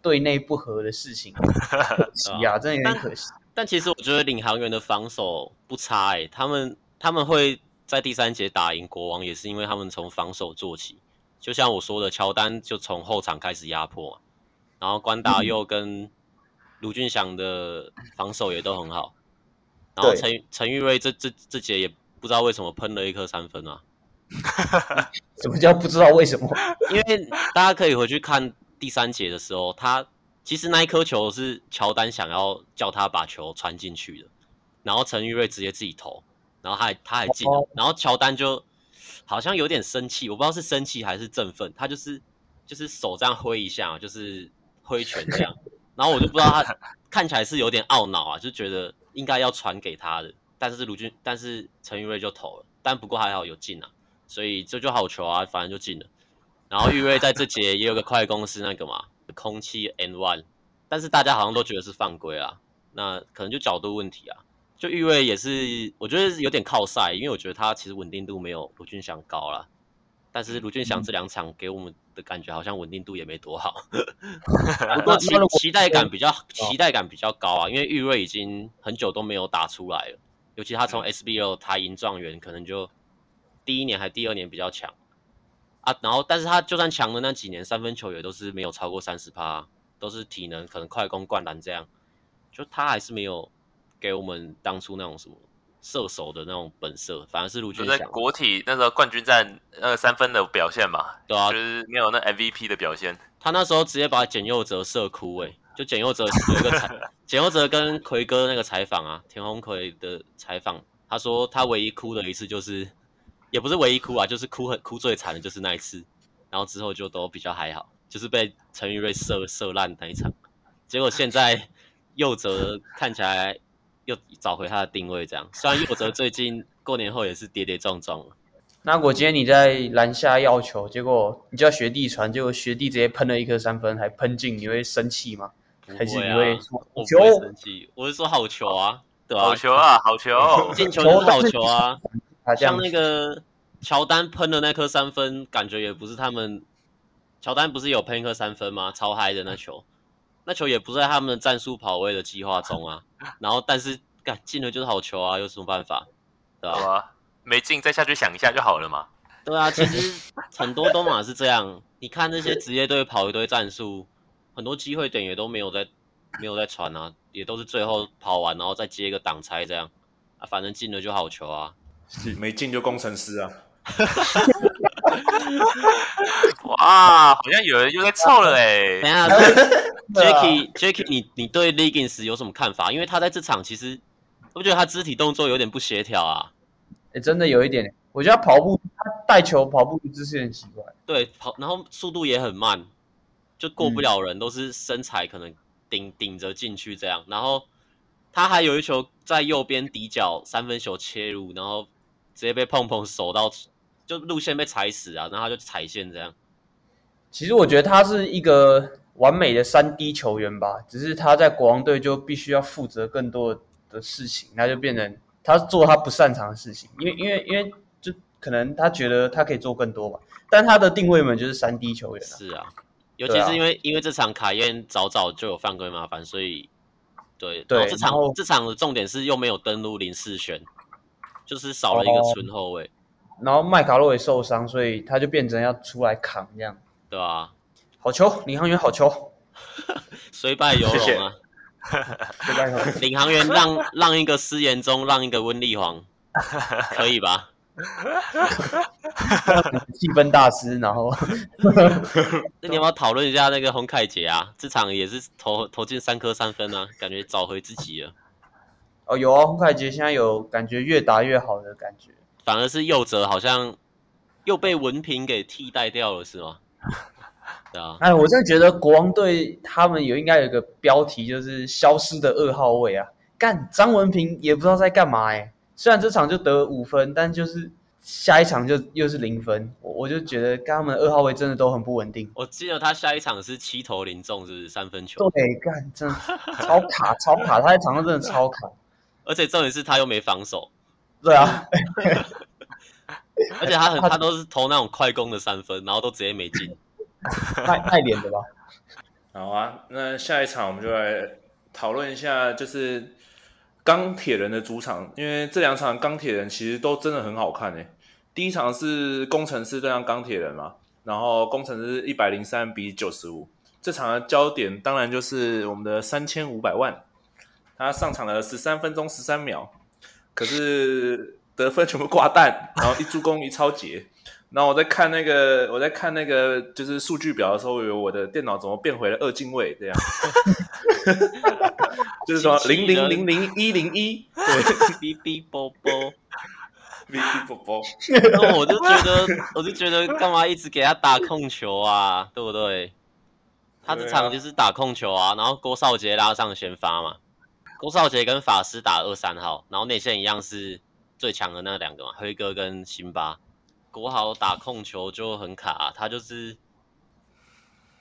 队内不和的事情，可惜啊，真的有点可惜。但，但其实我觉得领航员的防守不差哎、欸，他们他们会在第三节打赢国王，也是因为他们从防守做起。就像我说的，乔丹就从后场开始压迫嘛，然后关达佑跟卢俊祥的防守也都很好。然后陈陈玉瑞这这这节也不知道为什么喷了一颗三分啊。什么叫不知道为什么？因为大家可以回去看第三节的时候，他其实那一颗球是乔丹想要叫他把球传进去的，然后陈玉瑞直接自己投，然后他还他还进了，然后乔丹就好像有点生气，我不知道是生气还是振奋，他就是就是手这样挥一下，就是挥拳这样，然后我就不知道他看起来是有点懊恼啊，就觉得应该要传给他的，但是卢俊但是陈玉瑞就投了，但不过还好有进啊。所以这就好球啊，反正就进了。然后玉瑞在这节也有个快攻是那个嘛，空气 N one，但是大家好像都觉得是犯规啊，那可能就角度问题啊。就玉瑞也是，我觉得有点靠赛，因为我觉得他其实稳定度没有卢俊祥高啦。但是卢俊祥这两场给我们的感觉好像稳定度也没多好，不过期期待感比较期待感比较高啊，因为玉瑞已经很久都没有打出来了，尤其他从 SBL 台银状元可能就。第一年还第二年比较强啊，然后但是他就算强的那几年，三分球也都是没有超过三十趴，都是体能可能快攻灌篮这样，就他还是没有给我们当初那种什么射手的那种本色，反而是卢俊祥。在国体那时候冠军战那个三分的表现嘛，对啊，就是没有那 MVP 的表现。他那时候直接把简佑哲射哭诶、欸，就简佑哲有一个采，简佑哲跟奎哥那个采访啊，田宏奎的采访，他说他唯一哭的一次就是。也不是唯一哭啊，就是哭很哭最惨的就是那一次，然后之后就都比较还好，就是被陈宇瑞射射烂那一场。结果现在佑哲看起来又找回他的定位，这样。虽然佑哲最近过年后也是跌跌撞撞。那如果今天你在篮下要球，结果你叫学弟传，结果学弟直接喷了一颗三分，还喷进，你会生气吗？啊、还是你会我不会生气？我是说好球啊，对吧、啊？好球啊，好球，进球就是好球啊。像那个乔丹喷的那颗三分，感觉也不是他们。乔丹不是有喷一颗三分吗？超嗨的那球，那球也不在他们的战术跑位的计划中啊。然后但是干进了就是好球啊，有什么办法？对吧？啊、没进再下去想一下就好了嘛。对啊，其实很多都嘛是这样。你看那些职业队跑一堆战术，很多机会点也都没有在没有在传啊，也都是最后跑完然后再接一个挡拆这样啊，反正进了就好球啊，没进就工程师啊。哇，好像有人又在凑了哎！等一下，Jacky Jacky，你你对 Liggins 有什么看法？因为他在这场其实我觉得他肢体动作有点不协调啊。哎，真的有一点，我觉得他跑步他带球跑步姿势很奇怪。对，跑然后速度也很慢，就过不了人，嗯、都是身材可能顶顶着进去这样。然后他还有一球在右边底角三分球切入，然后直接被碰碰手到。就路线被踩死啊，然后他就踩线这样。其实我觉得他是一个完美的三 D 球员吧，只是他在国王队就必须要负责更多的事情，那就变成他做他不擅长的事情，因为因为因为就可能他觉得他可以做更多吧，但他的定位们就是三 D 球员。是啊，尤其是因为、啊、因为这场卡宴早早就有犯规麻烦，所以对对，这场这场的重点是又没有登录林世轩，就是少了一个纯后卫。然后麦卡洛也受伤，所以他就变成要出来扛这样，对啊，好球，领航员好球，虽败犹荣啊，虽 败犹荣，领航员让让一个施延中，让一个温丽煌，可以吧？气氛大师，然后，那你要不要讨论一下那个洪凯杰啊？这场也是投投进三颗三分啊，感觉找回自己了。哦，有啊，洪凯杰现在有感觉越打越好的感觉。反而是右泽好像又被文平给替代掉了，是吗？对啊。哎，我真的觉得国王队他们有应该有一个标题，就是消失的二号位啊！干张文平也不知道在干嘛哎。虽然这场就得五分，但就是下一场就又是零分，我我就觉得跟他们二号位真的都很不稳定。我记得他下一场是七投零中，是不是三分球？对，干真的超卡超卡，他在场上真的超卡，而且重点是他又没防守。对啊，而且他很他都是投那种快攻的三分，然后都直接没进，太太脸的吧？好啊，那下一场我们就来讨论一下，就是钢铁人的主场，因为这两场钢铁人其实都真的很好看诶。第一场是工程师对上钢铁人嘛，然后工程师一百零三比九十五，这场的焦点当然就是我们的三千五百万，他上场了十三分钟十三秒。可是得分全部挂蛋，然后一助攻一抄截，然后我在看那个我在看那个就是数据表的时候，以为我的电脑怎么变回了二进位这样，就是说零零零零一零一，对哔哔啵啵，哔哔啵啵，那我就觉得我就觉得干嘛一直给他打控球啊，对不对？他这场就是打控球啊，然后郭少杰拉上先发嘛。郭少杰跟法师打二三号，然后内线一样是最强的那两个嘛，辉哥跟辛巴。国豪打控球就很卡啊，他就是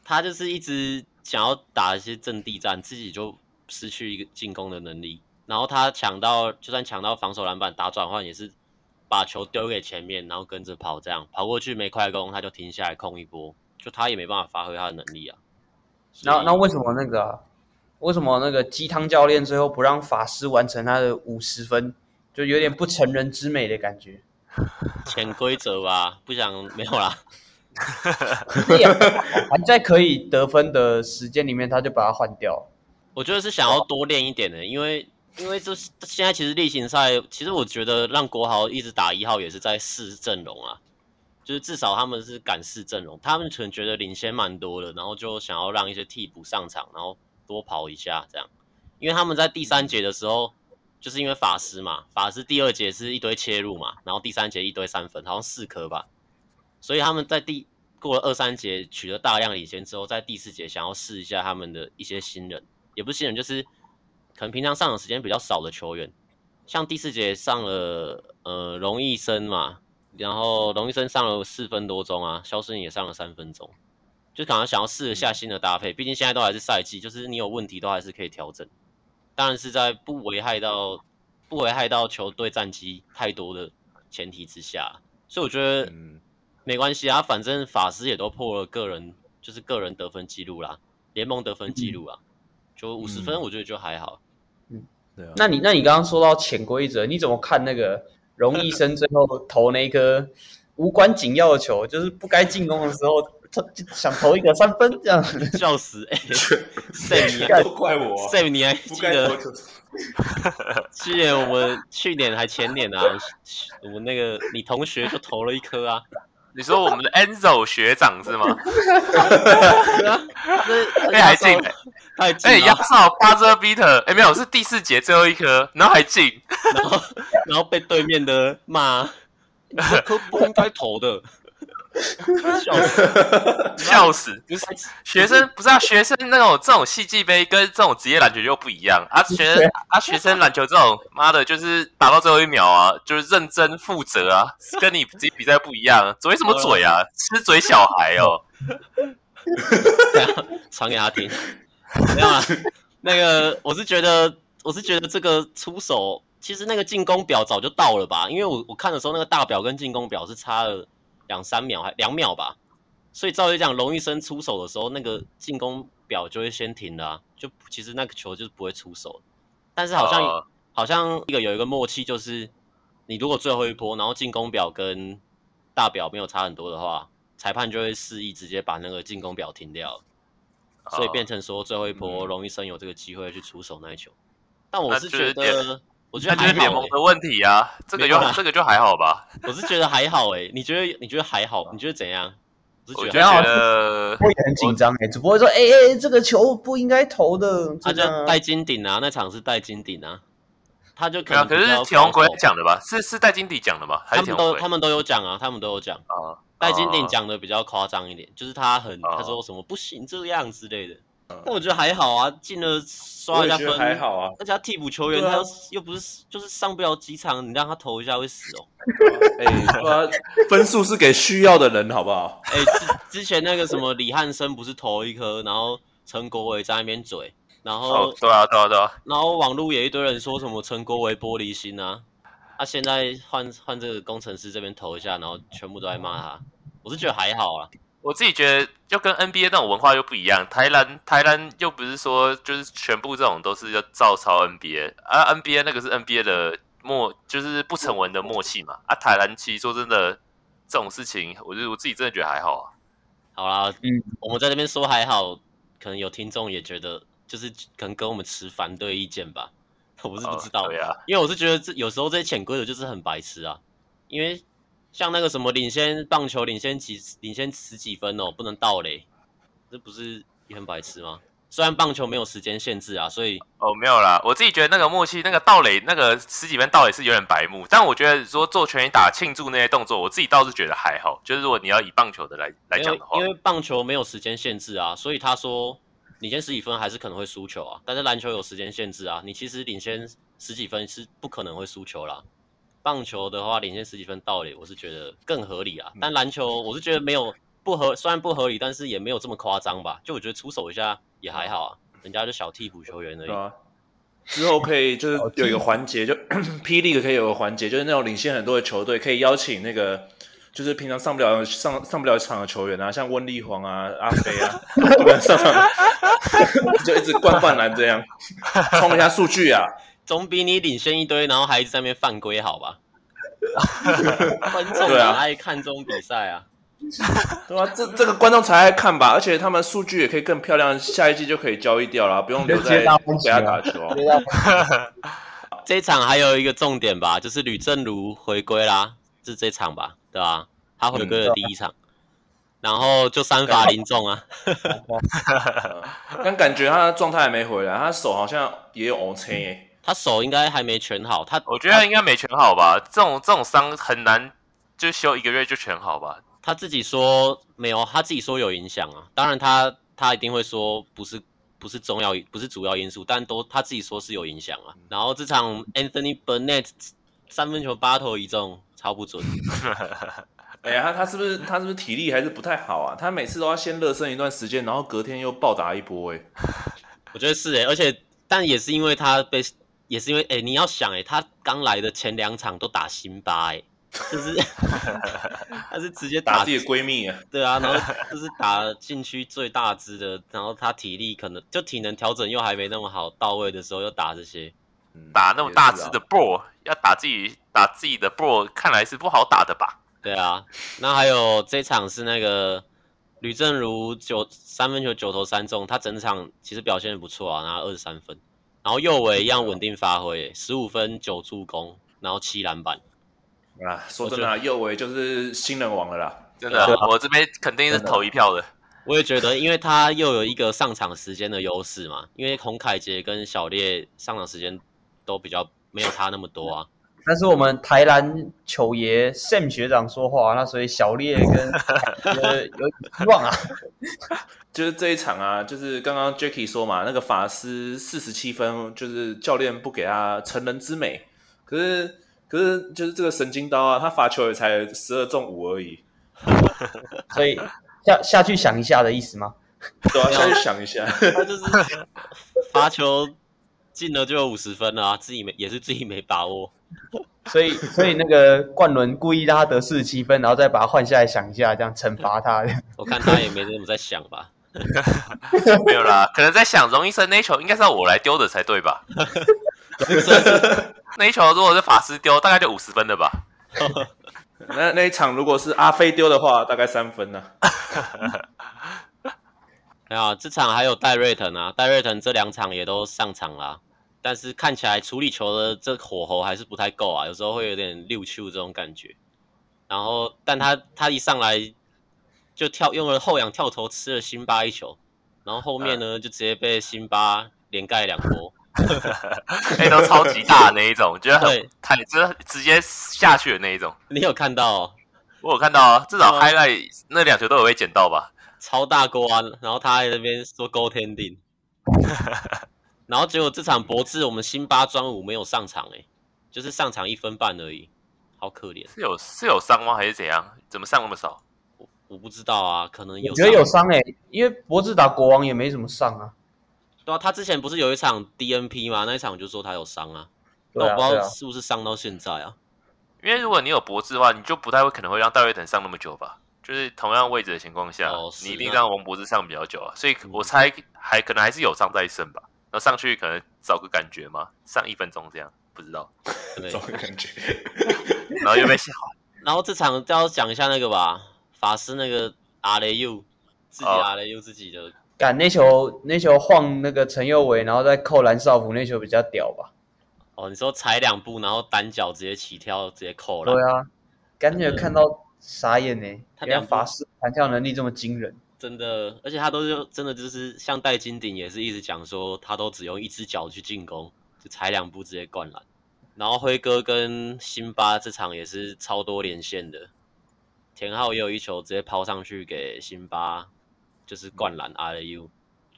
他就是一直想要打一些阵地战，自己就失去一个进攻的能力。然后他抢到，就算抢到防守篮板打转换，也是把球丢给前面，然后跟着跑，这样跑过去没快攻，他就停下来控一波，就他也没办法发挥他的能力啊。那那为什么那个？为什么那个鸡汤教练最后不让法师完成他的五十分，就有点不成人之美的感觉？潜规则吧，不想没有啦。还在可以得分的时间里面，他就把他换掉。我觉得是想要多练一点的，因为因为这现在其实例行赛，其实我觉得让国豪一直打一号也是在试阵容啊，就是至少他们是敢试阵容，他们可能觉得领先蛮多的，然后就想要让一些替补上场，然后。多跑一下，这样，因为他们在第三节的时候，就是因为法师嘛，法师第二节是一堆切入嘛，然后第三节一堆三分，好像四颗吧，所以他们在第过了二三节取得大量领先之后，在第四节想要试一下他们的一些新人，也不是新人，就是可能平常上场时间比较少的球员，像第四节上了呃龙毅生嘛，然后龙毅生上了四分多钟啊，萧胜也上了三分钟。就可能想要试一下新的搭配，毕竟现在都还是赛季，就是你有问题都还是可以调整。当然是在不危害到不危害到球队战绩太多的前提之下，所以我觉得没关系啊，反正法师也都破了个人就是个人得分记录啦，联盟得分记录啊，就五十分，我觉得就还好。嗯，对啊。那你那你刚刚说到潜规则，你怎么看那个荣毅生最后投那颗无关紧要的球，就是不该进攻的时候，他就想投一个三分这样？笑死！哎，Sam，你都怪我，Sam，你还记得？去年我们去年还前年啊，我们那个你同学就投了一颗啊。你说我们的 Enzo 学长是吗？哎，还进，还进，哎，压哨 buzzer beater，哎，没有，是第四节最后一颗，然后还进，然后然后被对面的骂，这颗不应该投的。笑死！笑死！不是学生，不是啊，学生那种这种戏剧杯跟这种职业篮球又不一样啊。学生啊，学生篮球这种，妈的，就是打到最后一秒啊，就是认真负责啊，跟你自己比赛不一样。嘴什么嘴啊？吃嘴小孩哦。传给他听。没有啊，那个我是觉得，我是觉得这个出手，其实那个进攻表早就到了吧？因为我我看的时候，那个大表跟进攻表是差了。两三秒还两秒吧，所以照理讲，龙医生出手的时候，那个进攻表就会先停了啊，就其实那个球就是不会出手。但是好像、uh... 好像一个有一个默契，就是你如果最后一波，然后进攻表跟大表没有差很多的话，裁判就会示意直接把那个进攻表停掉，uh... 所以变成说最后一波龙医生有这个机会去出手那一球。但我是觉得。我觉得还好、欸、联盟的问题啊，这个就这个就还好吧。我是觉得还好诶、欸，你觉得你觉得还好？你觉得怎样？我是觉得会很紧张诶，只不过说哎哎、欸，这个球不应该投的。他就戴金顶啊，那场是戴金顶啊，他就可能、啊、可是铁王龟讲的吧？是是戴金顶讲的吧？他们都他们都有讲啊，他们都有讲啊。戴金顶讲的比较夸张一点，就是他很他说什么不行这样之类的。那我觉得还好啊，进了刷一下分还好啊。而且他替补球员，他又又不是就是上不了几场，你让他投一下会死哦。哎、欸，分数是给需要的人，好不好？哎、欸，之之前那个什么李汉生不是投一颗，然后陈国伟在那边嘴，然后、哦、对啊对啊对啊，然后网络也一堆人说什么陈国伟玻璃心啊，他、啊、现在换换这个工程师这边投一下，然后全部都在骂他，我是觉得还好啊。我自己觉得，就跟 NBA 那种文化又不一样。台篮台篮又不是说就是全部这种都是要照抄 NBA，啊 NBA 那个是 NBA 的默，就是不成文的默契嘛。啊台篮其实说真的，这种事情，我觉得我自己真的觉得还好啊。好啦，嗯，我们在那边说还好，可能有听众也觉得，就是可能跟我们持反对意见吧。我不是不知道，哦、对啊，因为我是觉得这有时候这些潜规则就是很白痴啊，因为。像那个什么领先棒球领先几领先十几分哦，不能倒垒，这不是也很白痴吗？虽然棒球没有时间限制啊，所以哦没有啦，我自己觉得那个默契那个盗垒那个十几分盗垒是有点白目，但我觉得说做全垒打庆祝那些动作，我自己倒是觉得还好。就是如果你要以棒球的来来讲的话，因为棒球没有时间限制啊，所以他说领先十几分还是可能会输球啊。但是篮球有时间限制啊，你其实领先十几分是不可能会输球啦。棒球的话，领先十几分道理，我是觉得更合理啊。但篮球，我是觉得没有不合，虽然不合理，但是也没有这么夸张吧。就我觉得出手一下也还好啊，人家就小替补球员而已。啊、之后可以就是有一个环节，就 霹雳可以有个环节，就是那种领先很多的球队可以邀请那个，就是平常上不了上上不了场的球员啊，像温丽煌啊、阿飞啊，上场 就一直灌灌篮这样，冲一下数据啊。总比你领先一堆，然后还一直在那边犯规好吧？观众很爱看这种比赛啊，对啊，这这个观众才爱看吧？而且他们数据也可以更漂亮，下一季就可以交易掉了，不用留在给他打球。这一场还有一个重点吧，就是吕正如回归啦，是这场吧？对吧？他回归的第一场，嗯、然后就三罚零中啊。但感觉他的状态还没回来，他手好像也有 OK。他手应该还没全好，他我觉得他应该没全好吧？这种这种伤很难就休一个月就全好吧？他自己说没有，他自己说有影响啊。当然他他一定会说不是不是重要不是主要因素，但都他自己说是有影响啊。然后这场 Anthony Burnett 三分球八投一中，超不准。哎呀，他他是不是他是不是体力还是不太好啊？他每次都要先热身一段时间，然后隔天又暴打一波哎、欸。我觉得是哎、欸，而且但也是因为他被。也是因为，哎、欸，你要想，哎，他刚来的前两场都打辛巴，哎，就是 他是直接打打自己的闺蜜啊，对啊，然后就是打禁区最大只的，然后他体力可能就体能调整又还没那么好到位的时候，又打这些，嗯打那么大只的 ball，、要打自己打自己的 ball，看来是不好打的吧？对啊，那还有这场是那个吕正如九三分球九投三中，他整场其实表现得不错啊，拿二十三分，然后右维一样稳定发挥，十五分九助攻，然后七篮板。啊，说真的、啊，右维就是新人王了啦。真的，对我这边肯定是投一票的。我也觉得，因为他又有一个上场时间的优势嘛，因为洪凯杰跟小烈上场时间都比较没有差那么多啊。但是我们台篮球爷 Sam 学长说话，那所以小烈跟呃有希望啊。就是这一场啊，就是刚刚 Jacky 说嘛，那个法师四十七分，就是教练不给他成人之美，可是可是就是这个神经刀啊，他罚球也才十二中五而已，所以下下去想一下的意思吗？对啊，下去想一下，他就是罚球进了就有五十分了啊，自己没也是自己没把握。所以所以那个冠伦故意让他得四十七分，然后再把他换下来想一下，这样惩罚他。我看他也没怎么在想吧。没有啦，可能在想容易生那一球应该是要我来丢的才对吧？那一球如果是法师丢，大概就五十分了吧？那那一场如果是阿飞丢的话，大概三分呢、啊。没有，这场还有戴瑞腾啊，戴瑞腾这两场也都上场啦，但是看起来处理球的这火候还是不太够啊，有时候会有点溜球这种感觉。然后，但他他一上来就跳用了后仰跳投吃了辛巴一球，然后后面呢、嗯、就直接被辛巴连盖两波，那都超级大的那一种，觉得很对太直直接下去的那一种。你有看到、哦？我有看到啊，至少 highlight 那两球都有被捡到吧？超大锅啊！然后他在那边说 “Go 天定”，然后结果这场博智我们辛巴专武没有上场诶，就是上场一分半而已，好可怜。是有是有伤吗？还是怎样？怎么上那么少？我我不知道啊，可能有。我觉得有伤诶，因为博智打国王也没怎么上啊。对啊，他之前不是有一场 DNP 吗？那一场就说他有伤啊，那啊，我不知道是不是伤到现在啊。因为如果你有博智的话，你就不太会可能会让戴瑞腾上那么久吧。就是同样位置的情况下，哦、你一定让王博智上比较久啊，所以我猜还可能还是有伤在身吧。然后上去可能找个感觉嘛，上一分钟这样，不知道 找个感觉。然后又被笑。然后这场就要讲一下那个吧，法师那个阿雷又自己阿雷又自己的，赶、哦、那球那球晃那个陈佑维，然后再扣蓝少辅那球比较屌吧？哦，你说踩两步，然后单脚直接起跳，直接扣了。对啊，感觉看到。傻眼呢、欸！他连法师弹跳能力这么惊人，真的，而且他都是真的，就是像戴金鼎也是一直讲说，他都只用一只脚去进攻，就踩两步直接灌篮。然后辉哥跟辛巴这场也是超多连线的，田浩也有一球直接抛上去给辛巴，就是灌篮 RU，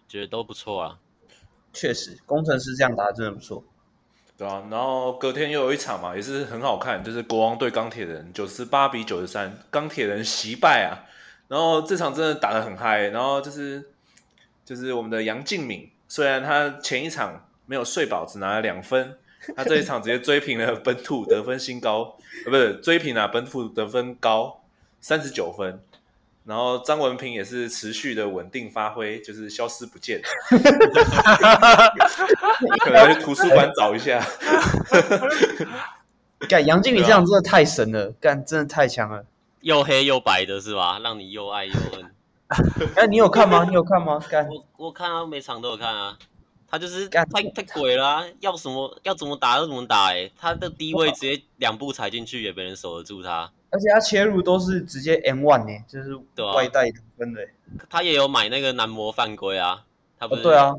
觉得都不错啊。确实，工程师这样打真的不错。对啊，然后隔天又有一场嘛，也是很好看，就是国王对钢铁人，九十八比九十三，钢铁人惜败啊。然后这场真的打得很嗨，然后就是就是我们的杨敬敏，虽然他前一场没有睡饱，只拿了两分，他这一场直接追平了本土得分新高，呃，不是追平了本土得分高三十九分。然后张文平也是持续的稳定发挥，就是消失不见，可能去图书馆找一下。干杨经理这样真的太神了，干真的太强了，又黑又白的是吧？让你又爱又恨。哎，你有看吗？你有看吗？干我我看啊，每场都有看啊。他就是太太鬼了、啊，要什么要怎么打就怎么打、欸，哎，他的低位直接两步踩进去，也没人守得住他。而且他切入都是直接 M one 呢，就是外带得分的、欸啊。他也有买那个男模犯规啊，他不是、哦？对啊。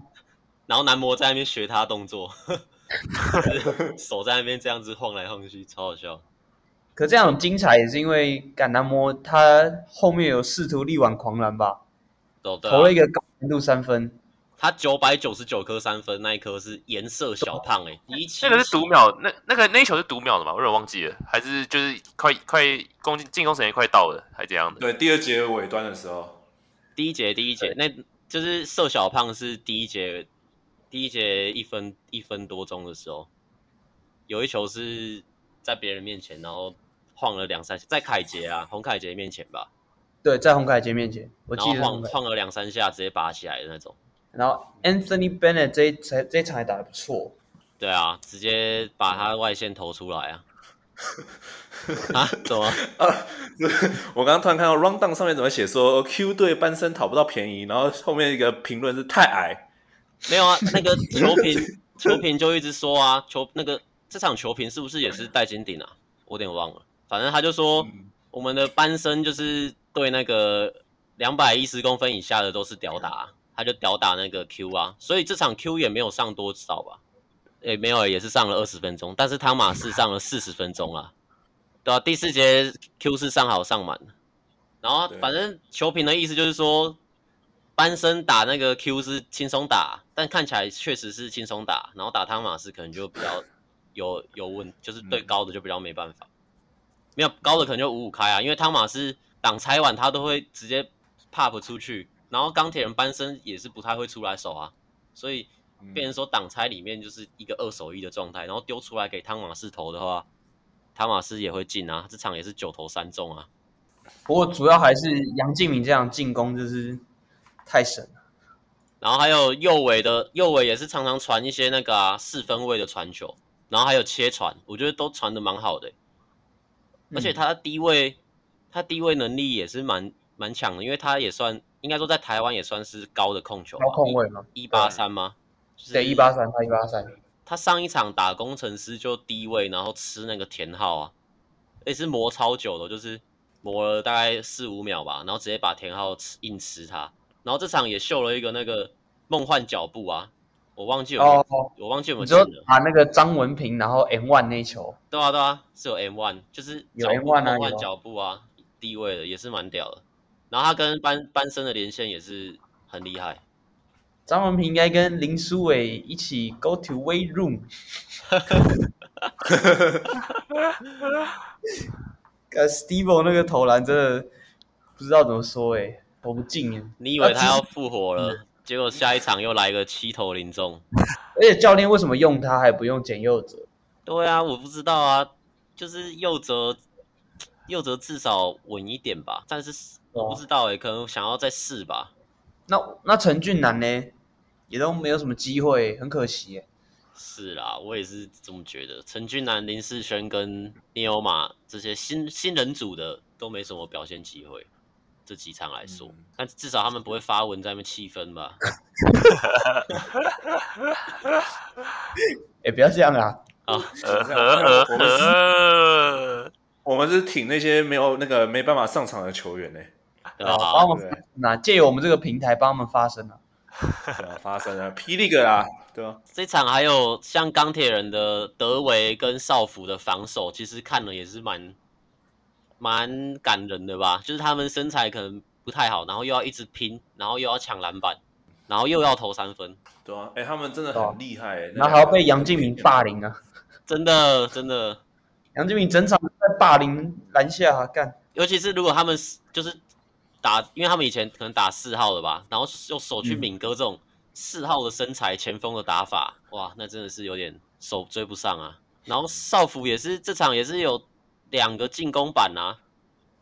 然后男模在那边学他动作，手在那边这样子晃来晃去，超好笑。可这样很精彩也是因为干男模他后面有试图力挽狂澜吧？哦啊、投了一个高难度三分。他九百九十九颗三分，那一颗是颜色小胖哎、欸，那个是读秒，那那个那一球是读秒的嘛？我有点忘记了，还是就是快快攻进攻时间快到了，还是怎样的？对，第二节尾端的时候，第一节第一节，那就是射小胖是第一节第一节一分一分多钟的时候，有一球是在别人面前，然后晃了两三下，在凯杰啊，洪凯杰面前吧。对，在洪凯杰面前，我记得晃晃了两三下，直接拔起来的那种。然后 Anthony Bennett 这一这这一场还打得不错。对啊，直接把他外线投出来啊！啊？怎么？啊？我刚刚突然看到 rundown 上面怎么写说 Q 队班森讨不到便宜，然后后面一个评论是太矮。没有啊，那个球评 球评就一直说啊，球那个这场球评是不是也是戴金顶啊？我有点忘了，反正他就说、嗯、我们的班生就是对那个两百一十公分以下的都是屌打，他就屌打那个 Q 啊，所以这场 Q 也没有上多少吧。诶，没有，也是上了二十分钟，但是汤马士上了四十分钟啊，对啊，第四节 Q 是上好上满，然后反正球评的意思就是说，班生打那个 Q 是轻松打，但看起来确实是轻松打，然后打汤马士可能就比较有有问，就是对高的就比较没办法，没有高的可能就五五开啊，因为汤马斯挡拆完他都会直接 pop 出去，然后钢铁人班森也是不太会出来守啊，所以。变成说挡拆里面就是一个二手一的状态，然后丢出来给汤马斯投的话，汤马斯也会进啊。这场也是九投三中啊。不过主要还是杨敬敏这样进攻就是太神了。然后还有右尾的右尾也是常常传一些那个啊四分位的传球，然后还有切传，我觉得都传的蛮好的。而且他的低位，他低位能力也是蛮蛮强的，因为他也算应该说在台湾也算是高的控球，高控位吗？一八三吗？对，一八三，他一八三。他上一场打工程师就低位，然后吃那个田浩啊，也是磨超久的，就是磨了大概四五秒吧，然后直接把田浩吃硬吃他。然后这场也秀了一个那个梦幻脚步啊，我忘记有，哦、我忘记有没有记了。啊，那个张文平，然后 M one 那球。对啊对啊，是有 M one，就是有 M one 梦幻脚步啊，低位的也是蛮屌的。然后他跟班班森的连线也是很厉害。张文平应该跟林书伟一起 go to weight room。哈哈哈哈哈！看 Steve 那个投篮真的不知道怎么说哎，投不进啊！你以为他要复活了，结果下一场又来个七投零中。而且教练为什么用他还不用简佑哲？对啊，我不知道啊，就是佑哲，佑哲至少稳一点吧。但是我不知道哎，可能想要再试吧。那那陈俊南呢？也都没有什么机会，很可惜耶。是啦，我也是这么觉得。陈俊南、林世轩跟聂欧马这些新新人组的都没什么表现机会，这几场来说，嗯、但至少他们不会发文在那边气氛吧？哎，不要这样啊！啊，我们是，我们是挺那些没有那个没办法上场的球员呢。对啊，帮我们那借由我们这个平台帮他们发声啊。对啊，发生了 霹雳个啊，对啊，这场还有像钢铁人的德维跟少辅的防守，其实看了也是蛮蛮感人的吧。就是他们身材可能不太好，然后又要一直拼，然后又要抢篮板，然后又要投三分，对啊，哎、欸，他们真的很厉害、欸，然后还要被杨敬敏霸凌啊，真的真的，杨敬敏整场在霸凌篮下啊，干，尤其是如果他们就是。打，因为他们以前可能打四号的吧，然后用手去敏哥这种四号的身材前锋的打法，嗯、哇，那真的是有点手追不上啊。然后少辅也是这场也是有两个进攻板啊，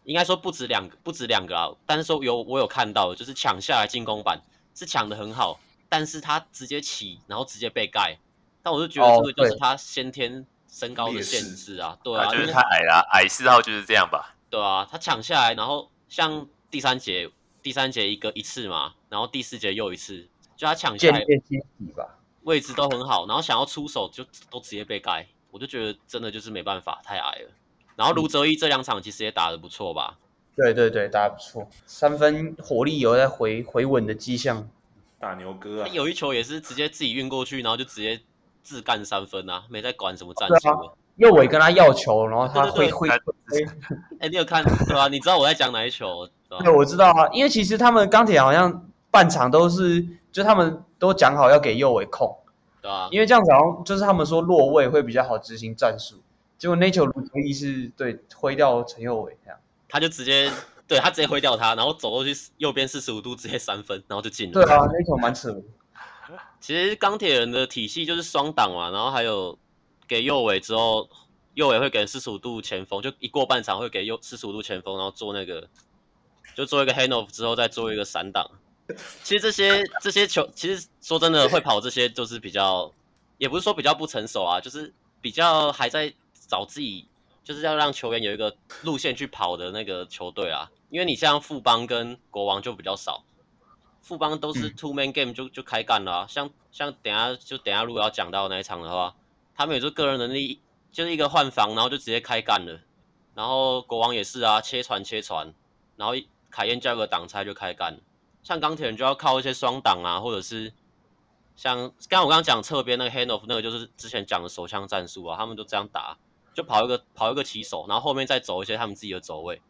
应该说不止两个，不止两个啊，但是说有我有看到，就是抢下来进攻板是抢的很好，但是他直接起，然后直接被盖，但我就觉得这个就是他先天身高的限制啊，对啊，就是太矮了，矮四号就是这样吧，对啊，他抢下来，然后像。第三节，第三节一个一次嘛，然后第四节又一次，就他抢下来，位置都很好，然后想要出手就都直接被盖，我就觉得真的就是没办法，太矮了。然后卢哲一这两场其实也打得不错吧？对对对，打得不错，三分火力有在回回稳的迹象。大牛哥啊，有一球也是直接自己运过去，然后就直接自干三分啊，没在管什么战术。右尾跟他要球，然后他挥挥挥。哎，你有看对吧？你知道我在讲哪一球？对，我知道啊，因为其实他们钢铁好像半场都是，就他们都讲好要给右尾控，对啊，因为这样子好像就是他们说落位会比较好执行战术。结果那球卢哲义是对挥掉陈佑伟这样，他就直接对他直接挥掉他，然后走过去右边四十五度直接三分，然后就进了。对啊，那球蛮扯的。其实钢铁人的体系就是双挡嘛，然后还有。给右尾之后，右尾会给四十五度前锋，就一过半场会给右四十五度前锋，然后做那个，就做一个 handoff 之后再做一个散挡。其实这些这些球，其实说真的会跑这些就是比较，也不是说比较不成熟啊，就是比较还在找自己，就是要让球员有一个路线去跑的那个球队啊。因为你像富邦跟国王就比较少，富邦都是 two man game 就就开干了啊。像像等下就等下如果要讲到那一场的话，他们也是个人能力，就是一个换防，然后就直接开干了。然后国王也是啊，切传切传，然后凯燕叫个挡拆就开干。像钢铁人就要靠一些双挡啊，或者是像刚刚我刚刚讲侧边那个 handoff 那个就是之前讲的手枪战术啊，他们都这样打，就跑一个跑一个起手，然后后面再走一些他们自己的走位，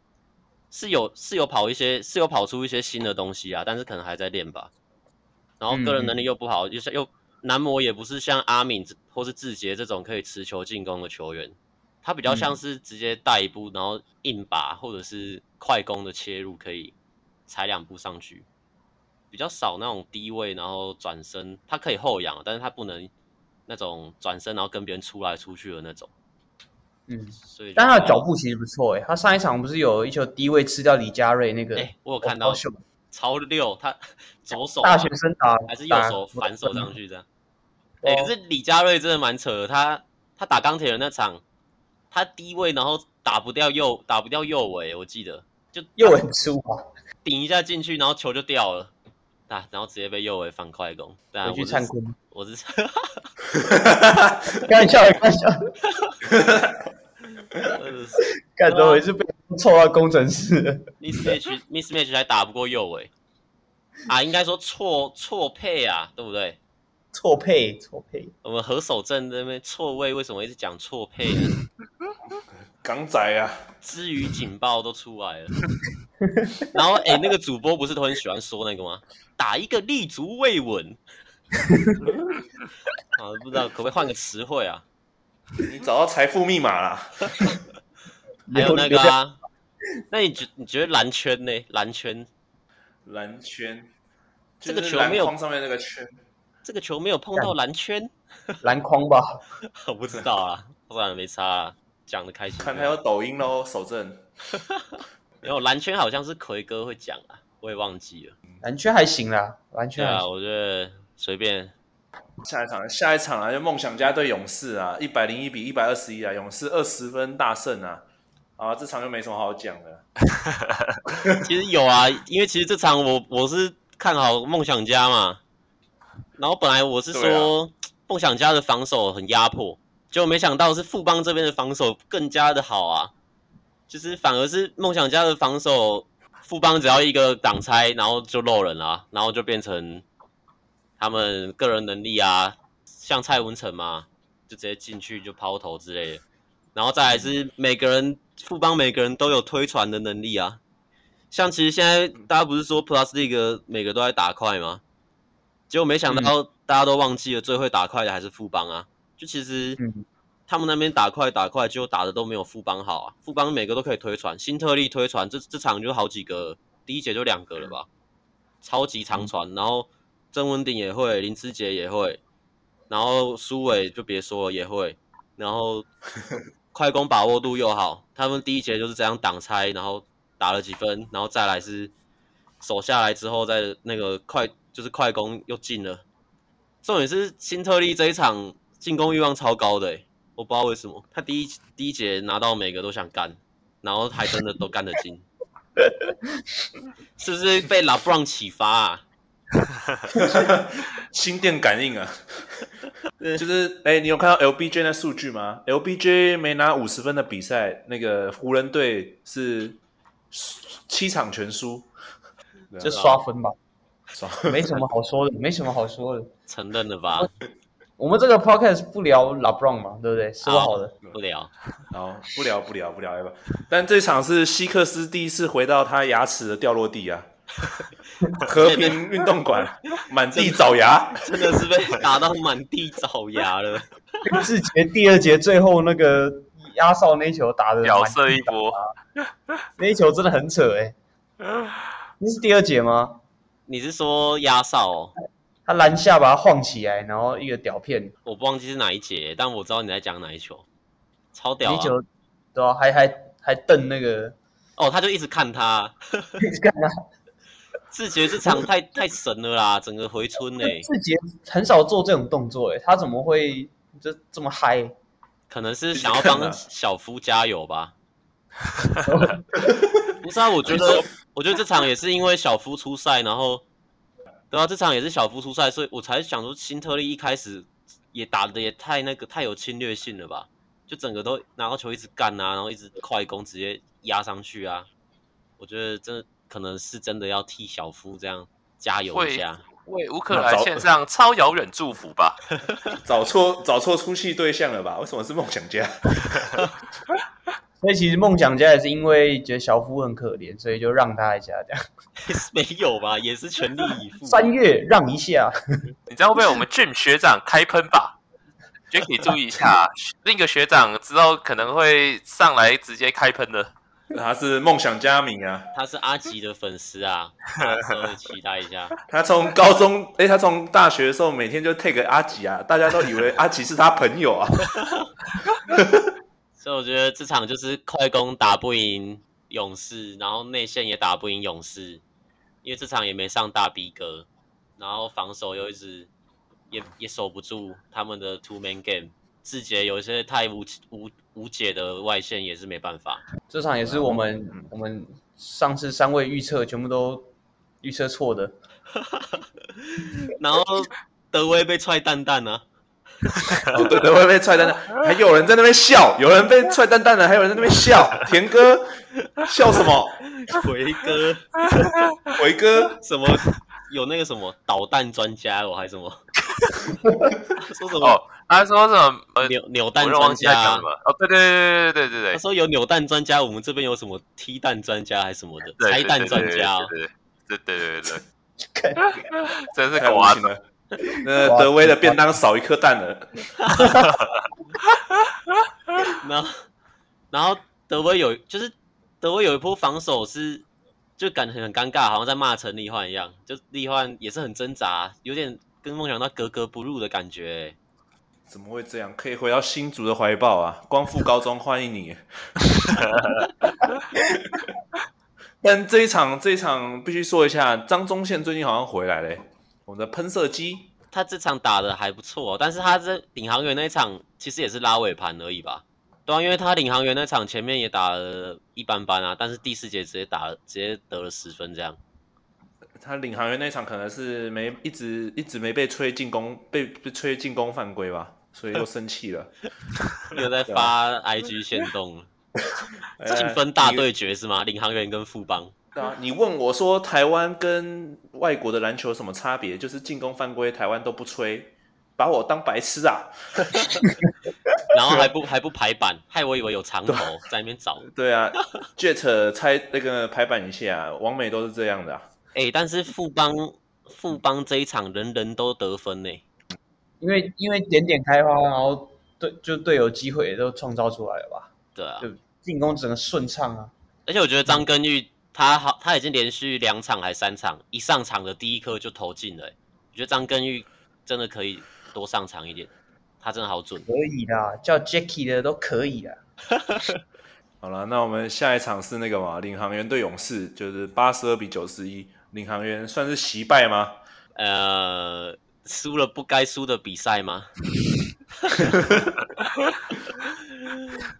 是有是有跑一些是有跑出一些新的东西啊，但是可能还在练吧。然后个人能力又不好，又、嗯、又男模也不是像阿敏或是志杰这种可以持球进攻的球员，他比较像是直接带一步，然后硬拔或者是快攻的切入，可以踩两步上去。比较少那种低位，然后转身，他可以后仰，但是他不能那种转身然后跟别人出来出去的那种。嗯，所以但他的脚步其实不错诶，他上一场不是有一球低位吃掉李佳瑞那个？哎，我有看到，超六，他 左手大学生打还是右手反手上去这样。哎，可是李佳瑞真的蛮扯的，他他打钢铁人那场，他低位然后打不掉右打不掉右尾，我记得就右尾很粗啊，顶一下进去，然后球就掉了。啊，然后直接被右尾反快攻，对去灿坤，我是，开玩笑，开玩笑，干着我是被臭到工程师？Miss Match，Miss Match 还打不过右尾，啊，应该说错错配啊，对不对？错配错配，我们何守正那边错位，为什么一直讲错配呢？港仔啊，之余警报都出来了，然后哎、欸，那个主播不是都很喜欢说那个吗？打一个立足未稳，啊，不知道可不可以换个词汇啊？你找到财富密码啦？还有那个啊？那你觉你觉得蓝圈呢？蓝圈，蓝圈，这个球没有框上面那个圈，这个球没有碰到蓝圈，篮筐吧？我不知道啊，不然没差啊。讲的开心，看他有抖音喽，守正。没有蓝圈好像是奎哥会讲啊，我也忘记了。蓝圈还行啦，蓝圈啊，我觉得随便。下一场，下一场啊，就梦想家对勇士啊，一百零一比一百二十一啊，勇士二十分大胜啊，啊，这场就没什么好讲的。其实有啊，因为其实这场我我是看好梦想家嘛，然后本来我是说梦想家的防守很压迫。结果没想到是富邦这边的防守更加的好啊，就是反而是梦想家的防守，富邦只要一个挡拆，然后就漏人了，然后就变成他们个人能力啊，像蔡文成嘛，就直接进去就抛投之类的，然后再来是每个人富邦每个人都有推传的能力啊，像其实现在大家不是说 Plus League 每个都在打快吗？结果没想到大家都忘记了最会打快的还是富邦啊。就其实，他们那边打快打快，就打的都没有富邦好啊。富邦每个都可以推传，新特利推传，这这场就好几个，第一节就两个了吧，超级长传。然后曾文鼎也会，林志杰也会，然后苏伟就别说了也会，然后 快攻把握度又好。他们第一节就是这样挡拆，然后打了几分，然后再来是守下来之后，再那个快就是快攻又进了。重点是新特利这一场。进攻欲望超高的，欸，我不知道为什么，他第一第一节拿到每个都想干，然后还真的都干得进，是不是被 LeBron 启发啊？心电感应啊！就是哎，欸，你有看到 LBJ 的数据吗？LBJ 没拿五十分的比赛，那个湖人队是七场全输，就刷分吧，刷没什么好说的，没什么好说的，承认了吧？我们这个 podcast 不聊 LeBron 嘛，对不对？说好的，不聊，好，不聊，不聊，不聊，不聊。但这场是希克斯第一次回到他牙齿的掉落地啊，和平运动馆满地找牙，真的是被打到满地找牙了。第四节第二节最后那个压哨那球打的屌射一波，那一球真的很扯哎、欸。那是第二节吗？你是说压哨哦？他篮下把他晃起来，然后一个屌片，我不忘记是哪一节，但我知道你在讲哪一球。超屌啊！米九对啊，还还还瞪那个，哦，他就一直看他，一直看他。志杰这场太 太神了啦，整个回春哎、欸。志杰很少做这种动作哎，他怎么会就这么嗨？可能是想要帮小夫加油吧。不是啊，我觉得，我觉得这场也是因为小夫出赛，然后，对啊，这场也是小夫出赛，所以我才想说，新特利一开始也打的也太那个太有侵略性了吧？就整个都拿到球一直干啊，然后一直快攻，直接压上去啊。我觉得这可能是真的要替小夫这样加油一下，为乌克兰献上超遥远祝福吧。找错找错出戏对象了吧？为什么是梦想家？所以其实梦想家也是因为觉得小夫很可怜，所以就让他一下这样。没有吧？也是全力以赴。三月让一下，你知道会被我们 Jim 学长开喷吧？Jacky 注意一下，另一个学长之后可能会上来直接开喷的。他是梦想家迷啊，他是阿吉的粉丝啊，稍微期待一下。他从高中，哎、欸，他从大学的时候每天就 take 阿吉啊，大家都以为 阿吉是他朋友啊。所以我觉得这场就是快攻打不赢勇士，然后内线也打不赢勇士，因为这场也没上大逼格，然后防守又一直也也守不住他们的 two man game，志杰有一些太无无无解的外线也是没办法。这场也是我们、嗯、我们上次三位预测全部都预测错的，然后德威被踹蛋蛋啊。哦，对对，会被踹蛋蛋，还有人在那边笑，有人被踹蛋蛋了，还有人在那边笑。田哥笑什么？回哥，回哥，什么？有那个什么导弹专家，我还什么？说什么？哦，他说什么？扭扭蛋专家？哦，对对对对对对对。他说有扭蛋专家，我们这边有什么踢蛋专家还是什么的？拆弹专家？对对对对对对，真是狗了。那德威的便当少一颗蛋了。然后，然后德威有，就是德威有一波防守是，就感觉很尴尬，好像在骂陈立焕一样。就立焕也是很挣扎，有点跟梦想他格格不入的感觉。怎么会这样？可以回到新竹的怀抱啊！光复高中欢迎你。但这一场，这一场必须说一下，张宗宪最近好像回来嘞。我们的喷射机，他这场打的还不错，但是他这领航员那场其实也是拉尾盘而已吧？对啊，因为他领航员那场前面也打了一般般啊，但是第四节直接打了，直接得了十分这样。他领航员那场可能是没一直一直没被吹进攻，被被吹进攻犯规吧，所以又生气了，又在发 IG 限动了，进分大对决是吗？领航员跟富邦。啊！你问我说台湾跟外国的篮球有什么差别？就是进攻犯规，台湾都不吹，把我当白痴啊！然后还不还不排版，害我以为有长头在那边找。对啊，Jet 猜那个排版一下，王美都是这样的啊。哎、欸，但是富邦富邦这一场人人都得分呢，因为因为点点开花，然后队就队友机会也都创造出来了吧？对啊，就进攻整个顺畅啊！而且我觉得张根玉。他好，他已经连续两场还三场，一上场的第一颗就投进了。我觉得张根玉真的可以多上场一点，他真的好准。可以的，叫 Jacky 的都可以的。好了，那我们下一场是那个嘛，领航员对勇士，就是八十二比九十一，领航员算是惜败吗？呃，输了不该输的比赛吗？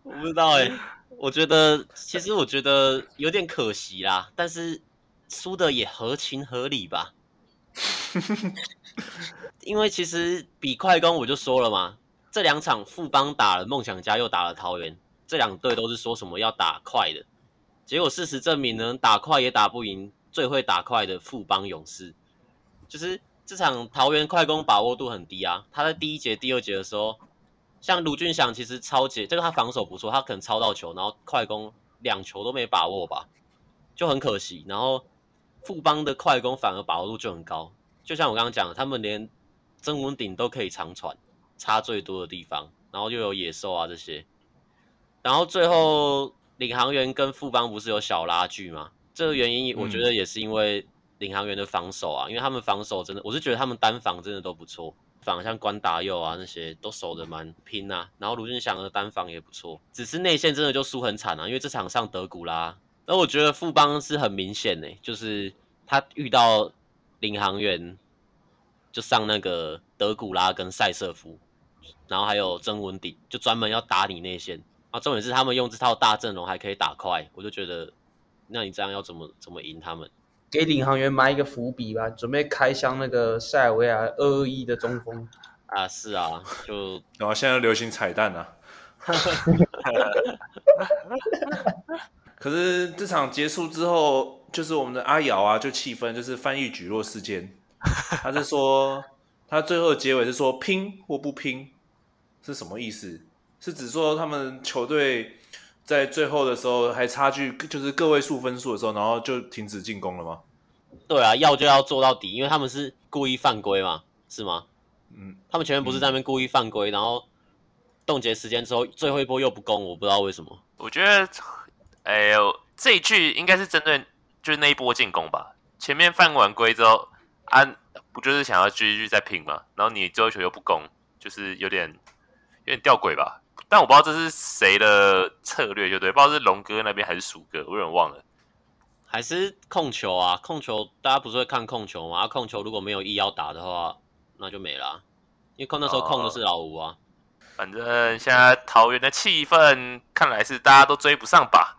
我不知道哎、欸。我觉得其实我觉得有点可惜啦，但是输的也合情合理吧。因为其实比快攻我就说了嘛，这两场富邦打了梦想家，又打了桃园，这两队都是说什么要打快的，结果事实证明呢，打快也打不赢最会打快的富邦勇士。就是这场桃园快攻把握度很低啊，他在第一节、第二节的时候。像卢俊祥其实抄截，这个他防守不错，他可能抄到球，然后快攻两球都没把握吧，就很可惜。然后富邦的快攻反而把握度就很高，就像我刚刚讲的，他们连曾文鼎都可以长传，差最多的地方，然后又有野兽啊这些，然后最后领航员跟富邦不是有小拉锯吗？这个原因我觉得也是因为领航员的防守啊，因为他们防守真的，我是觉得他们单防真的都不错。防，像关达佑啊那些都守的蛮拼啊。然后卢俊祥的单防也不错，只是内线真的就输很惨啊，因为这场上德古拉。那我觉得富邦是很明显的，就是他遇到领航员就上那个德古拉跟塞瑟夫，然后还有曾文鼎，就专门要打你内线。啊，重点是他们用这套大阵容还可以打快，我就觉得，那你这样要怎么怎么赢他们？给领航员埋一个伏笔吧，准备开箱那个塞尔维亚二二一的中锋 啊，是啊，就 然后、哦、现在流行彩蛋啊。可是这场结束之后，就是我们的阿瑶啊，就气愤，就是翻译举落事件。他是说，他最后的结尾是说拼或不拼，是什么意思？是指说他们球队在最后的时候还差距就是个位数分数的时候，然后就停止进攻了吗？对啊，要就要做到底，因为他们是故意犯规嘛，是吗？嗯，他们前面不是在那边故意犯规，嗯、然后冻结时间之后最后一波又不攻，我不知道为什么。我觉得。哎呦，这一句应该是针对就是那一波进攻吧。前面犯完规之后，啊，不就是想要继续再拼嘛？然后你最后球又不攻，就是有点有点吊诡吧。但我不知道这是谁的策略，就对，不知道是龙哥那边还是鼠哥，我有点忘了。还是控球啊？控球大家不是会看控球吗？啊，控球如果没有意要打的话，那就没了。因为控那时候控的是老吴啊。反正现在桃园的气氛看来是大家都追不上吧。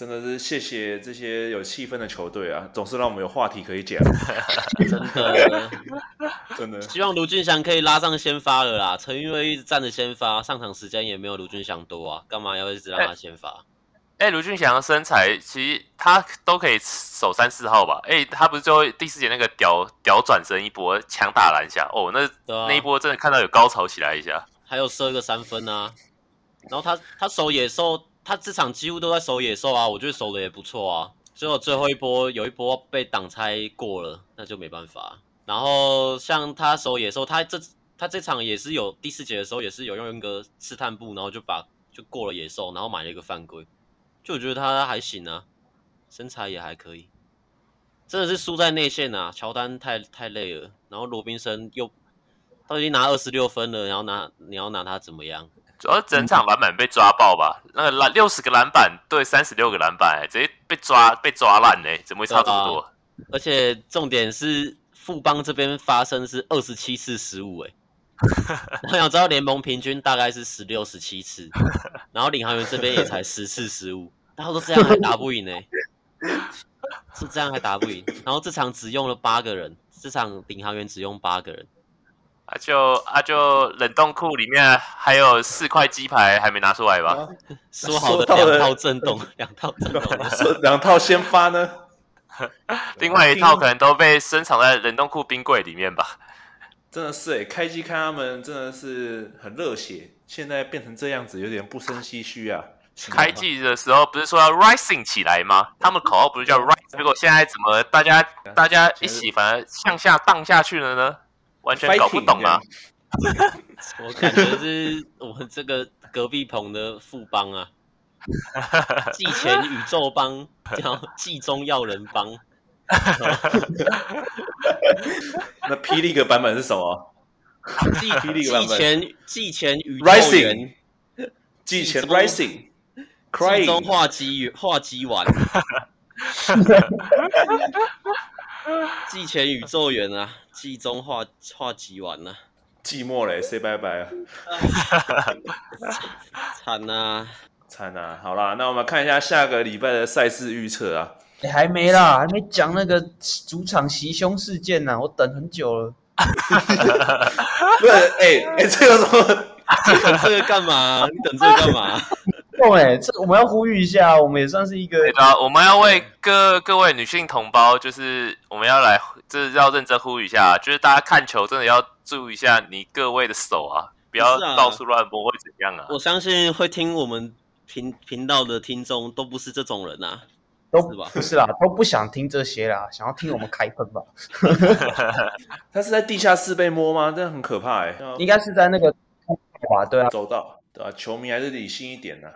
真的是谢谢这些有气氛的球队啊，总是让我们有话题可以讲。真的，真的。希望卢俊祥可以拉上先发了啦。陈玉瑞一直站着先发，上场时间也没有卢俊祥多啊，干嘛要一直让他先发？哎、欸，卢、欸、俊祥的身材其实他都可以守三四号吧？哎、欸，他不是最后第四节那个屌屌转身一波强打篮下哦，那、啊、那一波真的看到有高潮起来一下，还有射个三分啊。然后他他守野兽。他这场几乎都在守野兽啊，我觉得守的也不错啊。最后最后一波有一波被挡拆过了，那就没办法。然后像他守野兽，他这他这场也是有第四节的时候也是有用一个试探步，然后就把就过了野兽，然后买了一个犯规。就我觉得他还行啊，身材也还可以。真的是输在内线啊，乔丹太太累了，然后罗宾森又他已经拿二十六分了，然后拿你要拿他怎么样？主要整场篮板被抓爆吧，嗯、那个篮六十个篮板对三十六个篮板，直接被抓被抓烂嘞，怎么会差这么多？啊、而且重点是富邦这边发生是二十七次失误哎，我想知道联盟平均大概是十六十七次，然后领航员这边也才十次失误，然后都这样还打不赢呢，是这样还打不赢，然后这场只用了八个人，这场领航员只用八个人。啊就啊就冷冻库里面还有四块鸡排还没拿出来吧？说好的两套震动，两套震动，两套先发呢？另外一套可能都被深藏在冷冻库冰柜里面吧？真的是哎，开机看他们真的是很热血，现在变成这样子，有点不胜唏嘘啊！开季的时候不是说要 rising 起来吗？他们口号不是叫 rise？结果现在怎么大家大家一起反而向下荡下去了呢？完全搞不懂啊！我感觉是我们这个隔壁棚的副帮啊，季前宇宙帮叫季中要人帮。那霹雳个版本是什么？季霹雳版本。季前季前宇宙员，季前 rising，季中化机化机丸。季前宇宙员啊，季中化化集完了，寂寞嘞，say 拜拜啊！惨啊，惨啊！好啦，那我们看一下下个礼拜的赛事预测啊。你、欸、还没啦，还没讲那个主场袭胸事件呢、啊，我等很久了。不是，哎、欸、哎、欸，这个什么？你等这个干嘛？你等这个干嘛？哎，这我们要呼吁一下，我们也算是一个。对啊，我们要为各各位女性同胞，就是我们要来，就是要认真呼吁一下，就是大家看球真的要注意一下你各位的手啊，不要到处乱摸会怎样啊？我相信会听我们频频道的听众都不是这种人呐、啊，都是吧？不是啦，都不想听这些啦，想要听我们开喷吧？他是在地下室被摸吗？这样很可怕哎、欸，应该是在那个哇，对啊，走道对啊，球迷还是理性一点呐、啊。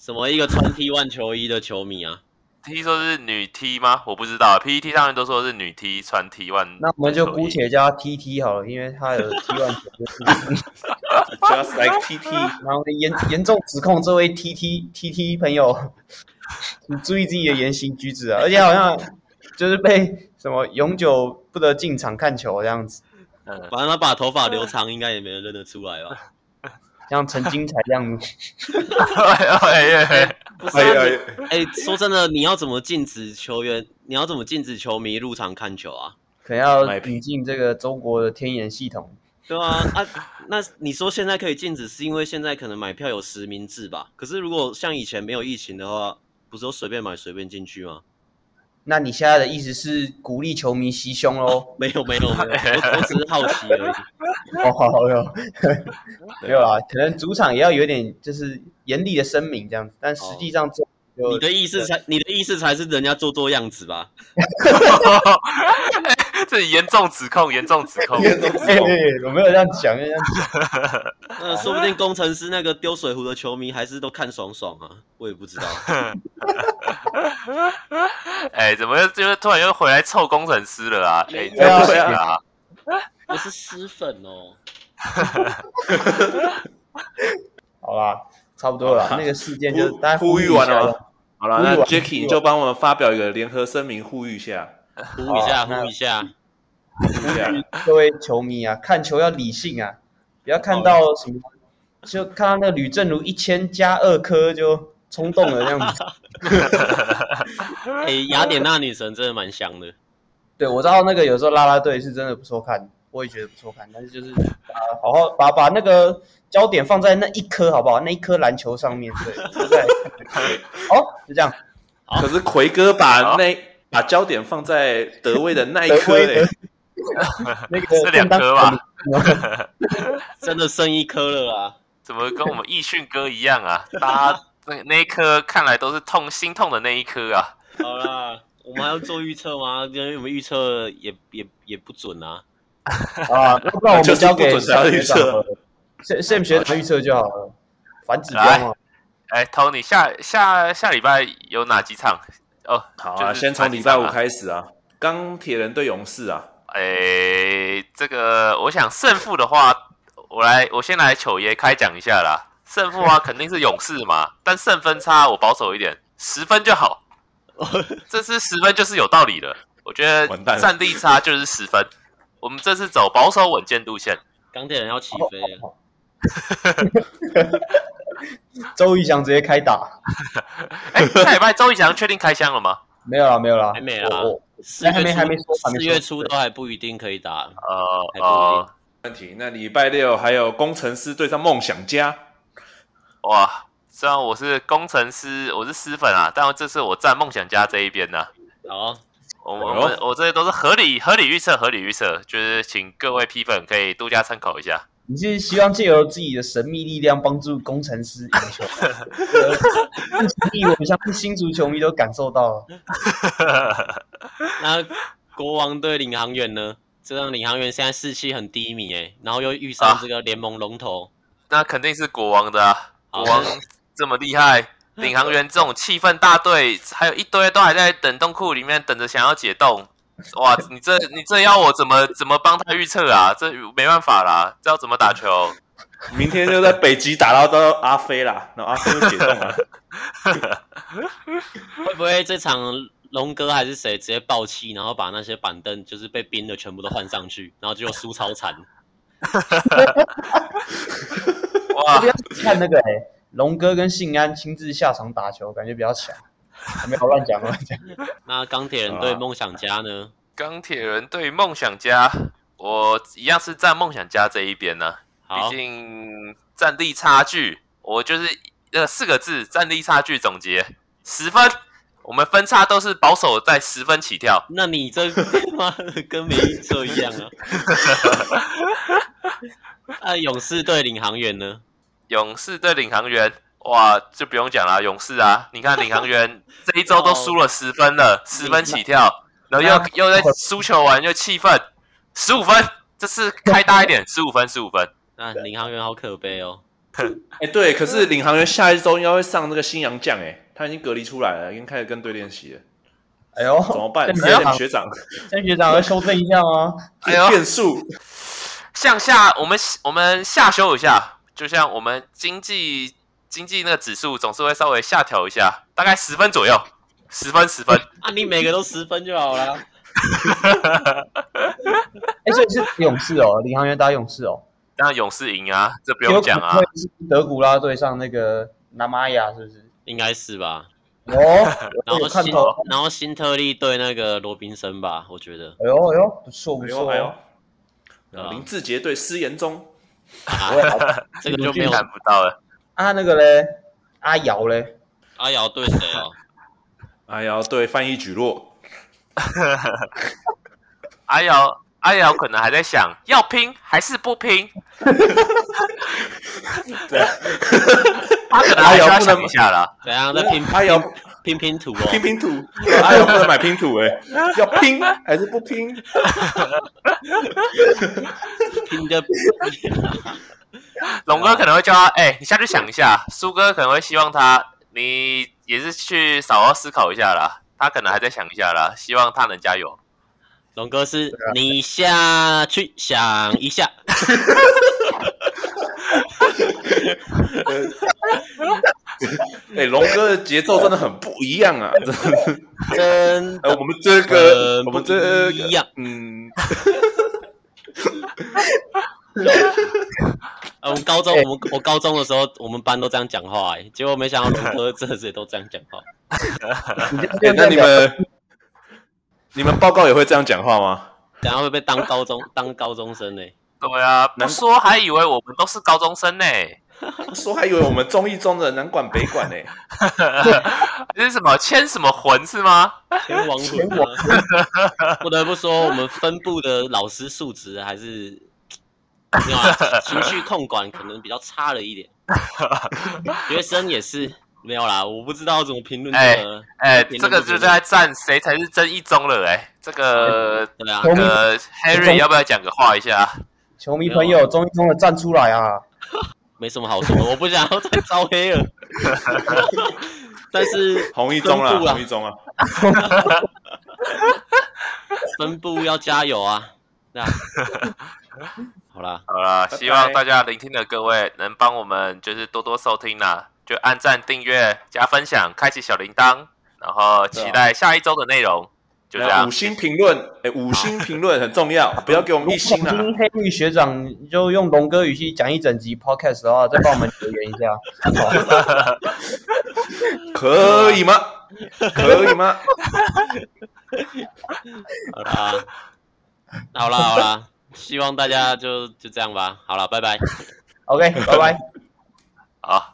什么一个穿 T1 球衣的球迷啊？T 说是女 T 吗？我不知道，PPT 上面都说是女 T 穿 T one，那我们就姑且叫她 TT 好了，因为她有 T one 球就是。Just like TT，然后严严重指控这位 TT TT 朋友，你注意自己的言行举止啊！而且好像就是被什么永久不得进场看球这样子。反正他把头发留长，应该也没人认得出来吧？像陈金才这样子。不是，哎，哎说真的，你要怎么禁止球员？你要怎么禁止球迷入场看球啊？可能要引进这个中国的天眼系统。对啊，啊，那你说现在可以禁止，是因为现在可能买票有实名制吧？可是如果像以前没有疫情的话，不是都随便买随便进去吗？那你现在的意思是鼓励球迷袭胸喽？没有没有没有，我我只是好奇而已。哦，好哟，没有啦，可能主场也要有点就是严厉的声明这样子，但实际上做、哦、你的意思才你的意思才是人家做做样子吧？这严重指控，严重指控，严重指控，我没有这样讲，这样讲。那说不定工程师那个丢水壶的球迷还是都看爽爽啊，我也不知道。哎，怎么又突然又回来臭工程师了啊？哎，对啊，我是师粉哦。好啦，差不多了，那个事件就大家呼吁完了。好了，那 Jacky 你就帮我们发表一个联合声明，呼吁一下，呼吁一下，呼一下。各位球迷啊，看球要理性啊，不要看到什么，就看到那个吕正如一千加二颗就冲动了这样子。哎，雅典娜女神真的蛮香的。对，我知道那个有时候拉拉队是真的不错看，我也觉得不错看，但是就是啊好好把把那个焦点放在那一颗好不好？那一颗篮球上面，对，对。好，就这样。可是奎哥把那把焦点放在德威的那一颗嘞。那个是两颗吧？真的剩一颗了啊！怎么跟我们易迅哥一样啊？大家那那一颗看来都是痛心痛的那一颗啊！好啦，我们还要做预测吗？因为我们预测也也也不准啊！啊，那不然我们交给预测，Sam 学长预测就好了。反指标嘛。哎，Tony，下下下礼拜有哪几场？哦，好啊，先从礼拜五开始啊，钢铁人对勇士啊。诶，这个我想胜负的话，我来我先来糗爷开讲一下啦。胜负啊，肯定是勇士嘛，但胜分差我保守一点，十分就好。这次十分就是有道理的，我觉得战力差就是十分。我们这次走保守稳健路线。钢铁人要起飞了。周仪翔直接开打。哎，下礼拜周仪翔确定开箱了吗？没有啦，没有啦，还没啦。四还没还没说，四月初都还不一定可以打。呃呃，问题。那礼拜六还有工程师对上梦想家。哇，虽然我是工程师，我是私粉啊，但这次我站梦想家这一边呢。好，我我我这些都是合理合理预测，合理预测，就是请各位批粉可以多加参考一下。你是希望借由自己的神秘力量帮助工程师赢球？我相信新足球迷都感受到了。那国王对领航员呢？这让领航员现在士气很低迷诶，然后又遇上这个联盟龙头，啊，那肯定是国王的啊！国王这么厉害，领航员这种气氛大队，还有一堆都还在冷冻库里面等着想要解冻。哇，你这你这要我怎么怎么帮他预测啊？这没办法啦，这要怎么打球？明天就在北极打到到阿飞啦，然后阿飞就解冻了。会不会这场龙哥还是谁直接爆气，然后把那些板凳就是被冰的全部都换上去，然后就输超惨？哇！看那个哎、欸，龙哥跟信安亲自下场打球，感觉比较强。没有乱讲乱讲。那钢铁人对梦想家呢？钢铁人对梦想家，我一样是站梦想家这一边呢、啊。毕竟战力差距，我就是呃四个字：战力差距总结十分。我们分差都是保守在十分起跳。那你这妈跟没预测一样啊？那勇士对领航员呢？勇士对领航员。哇，就不用讲了，勇士啊！你看领航员 这一周都输了十分了，十分起跳，然后又又在输球完又气愤，十五分，这次开大一点，十五分，十五分。那领航员好可悲哦。哎，对，可是领航员下一周应该会上那个新洋将，哎，他已经隔离出来了，已经开始跟队练习了。哎呦，怎么办？这样学长，这学长要修正一下吗？哎呦，变数向下，我们我们下修一下，就像我们经济经济那个指数总是会稍微下调一下，大概十分左右，十分十分。啊，你每个都十分就好了。哎，所以是勇士哦，领航员打勇士哦。当然勇士赢啊，这不用讲啊。德古拉对上那个纳玛亚是不是？应该是吧。哦，然后辛然后辛特利对那个罗宾森吧，我觉得。哎呦哎呦，不错不错。哎呦，林志杰对施延中，这个就没有看不到了。啊，那个嘞，阿瑶嘞，阿瑶对谁哦？阿瑶对翻译举落。阿瑶。阿瑶可能还在想要拼还是不拼，对，他可能还要想一下了。怎样在拼？阿瑶拼拼图哦，拼拼图。阿瑶不能买拼图哎，要拼还是不拼？拼的。龙哥可能会叫他，哎、欸，你下去想一下。苏哥可能会希望他，你也是去好好思考一下啦。他可能还在想一下啦，希望他能加油。龙哥是你下去想一下，哎，龙哥的节奏真的很不一样啊！真的，我们这个，我们这个一 样，嗯。我们高中，我们我高中的时候，我们班都这样讲话，哎，结果没想到龙哥这次都这样讲话。那你们？你们报告也会这样讲话吗？等下会被当高中当高中生呢？对啊，不说还以为我们都是高中生呢，说还以为我们中一中的南管北管呢。这是什么牵什么魂是吗？牵亡魂。不得不说，我们分部的老师素质还是没有啊，情绪控管可能比较差了一点。学生也是。没有啦，我不知道怎么评论这个。哎、欸欸，这个就在战谁才是真一中了哎、欸，这个对啊，那个 Harry 要不要讲个话一下？球迷朋友，中一中的站出来啊！没什么好说的，我不想要再招黑了。但是红一中了，红一中啊，分部要加油啊！那好啦，好啦，希望大家聆听的各位能帮我们就是多多收听啦。就按赞、订阅、加分享、开启小铃铛，然后期待下一周的内容。就这样，五星评论，哎，五星评论很重要，不要给我们一星啊！黑绿学长就用龙哥语气讲一整集 podcast 的话，再帮我们留言一下，可以吗？可以吗？好啦，好啦，好啦，希望大家就就这样吧。好了，拜拜。OK，拜拜。好。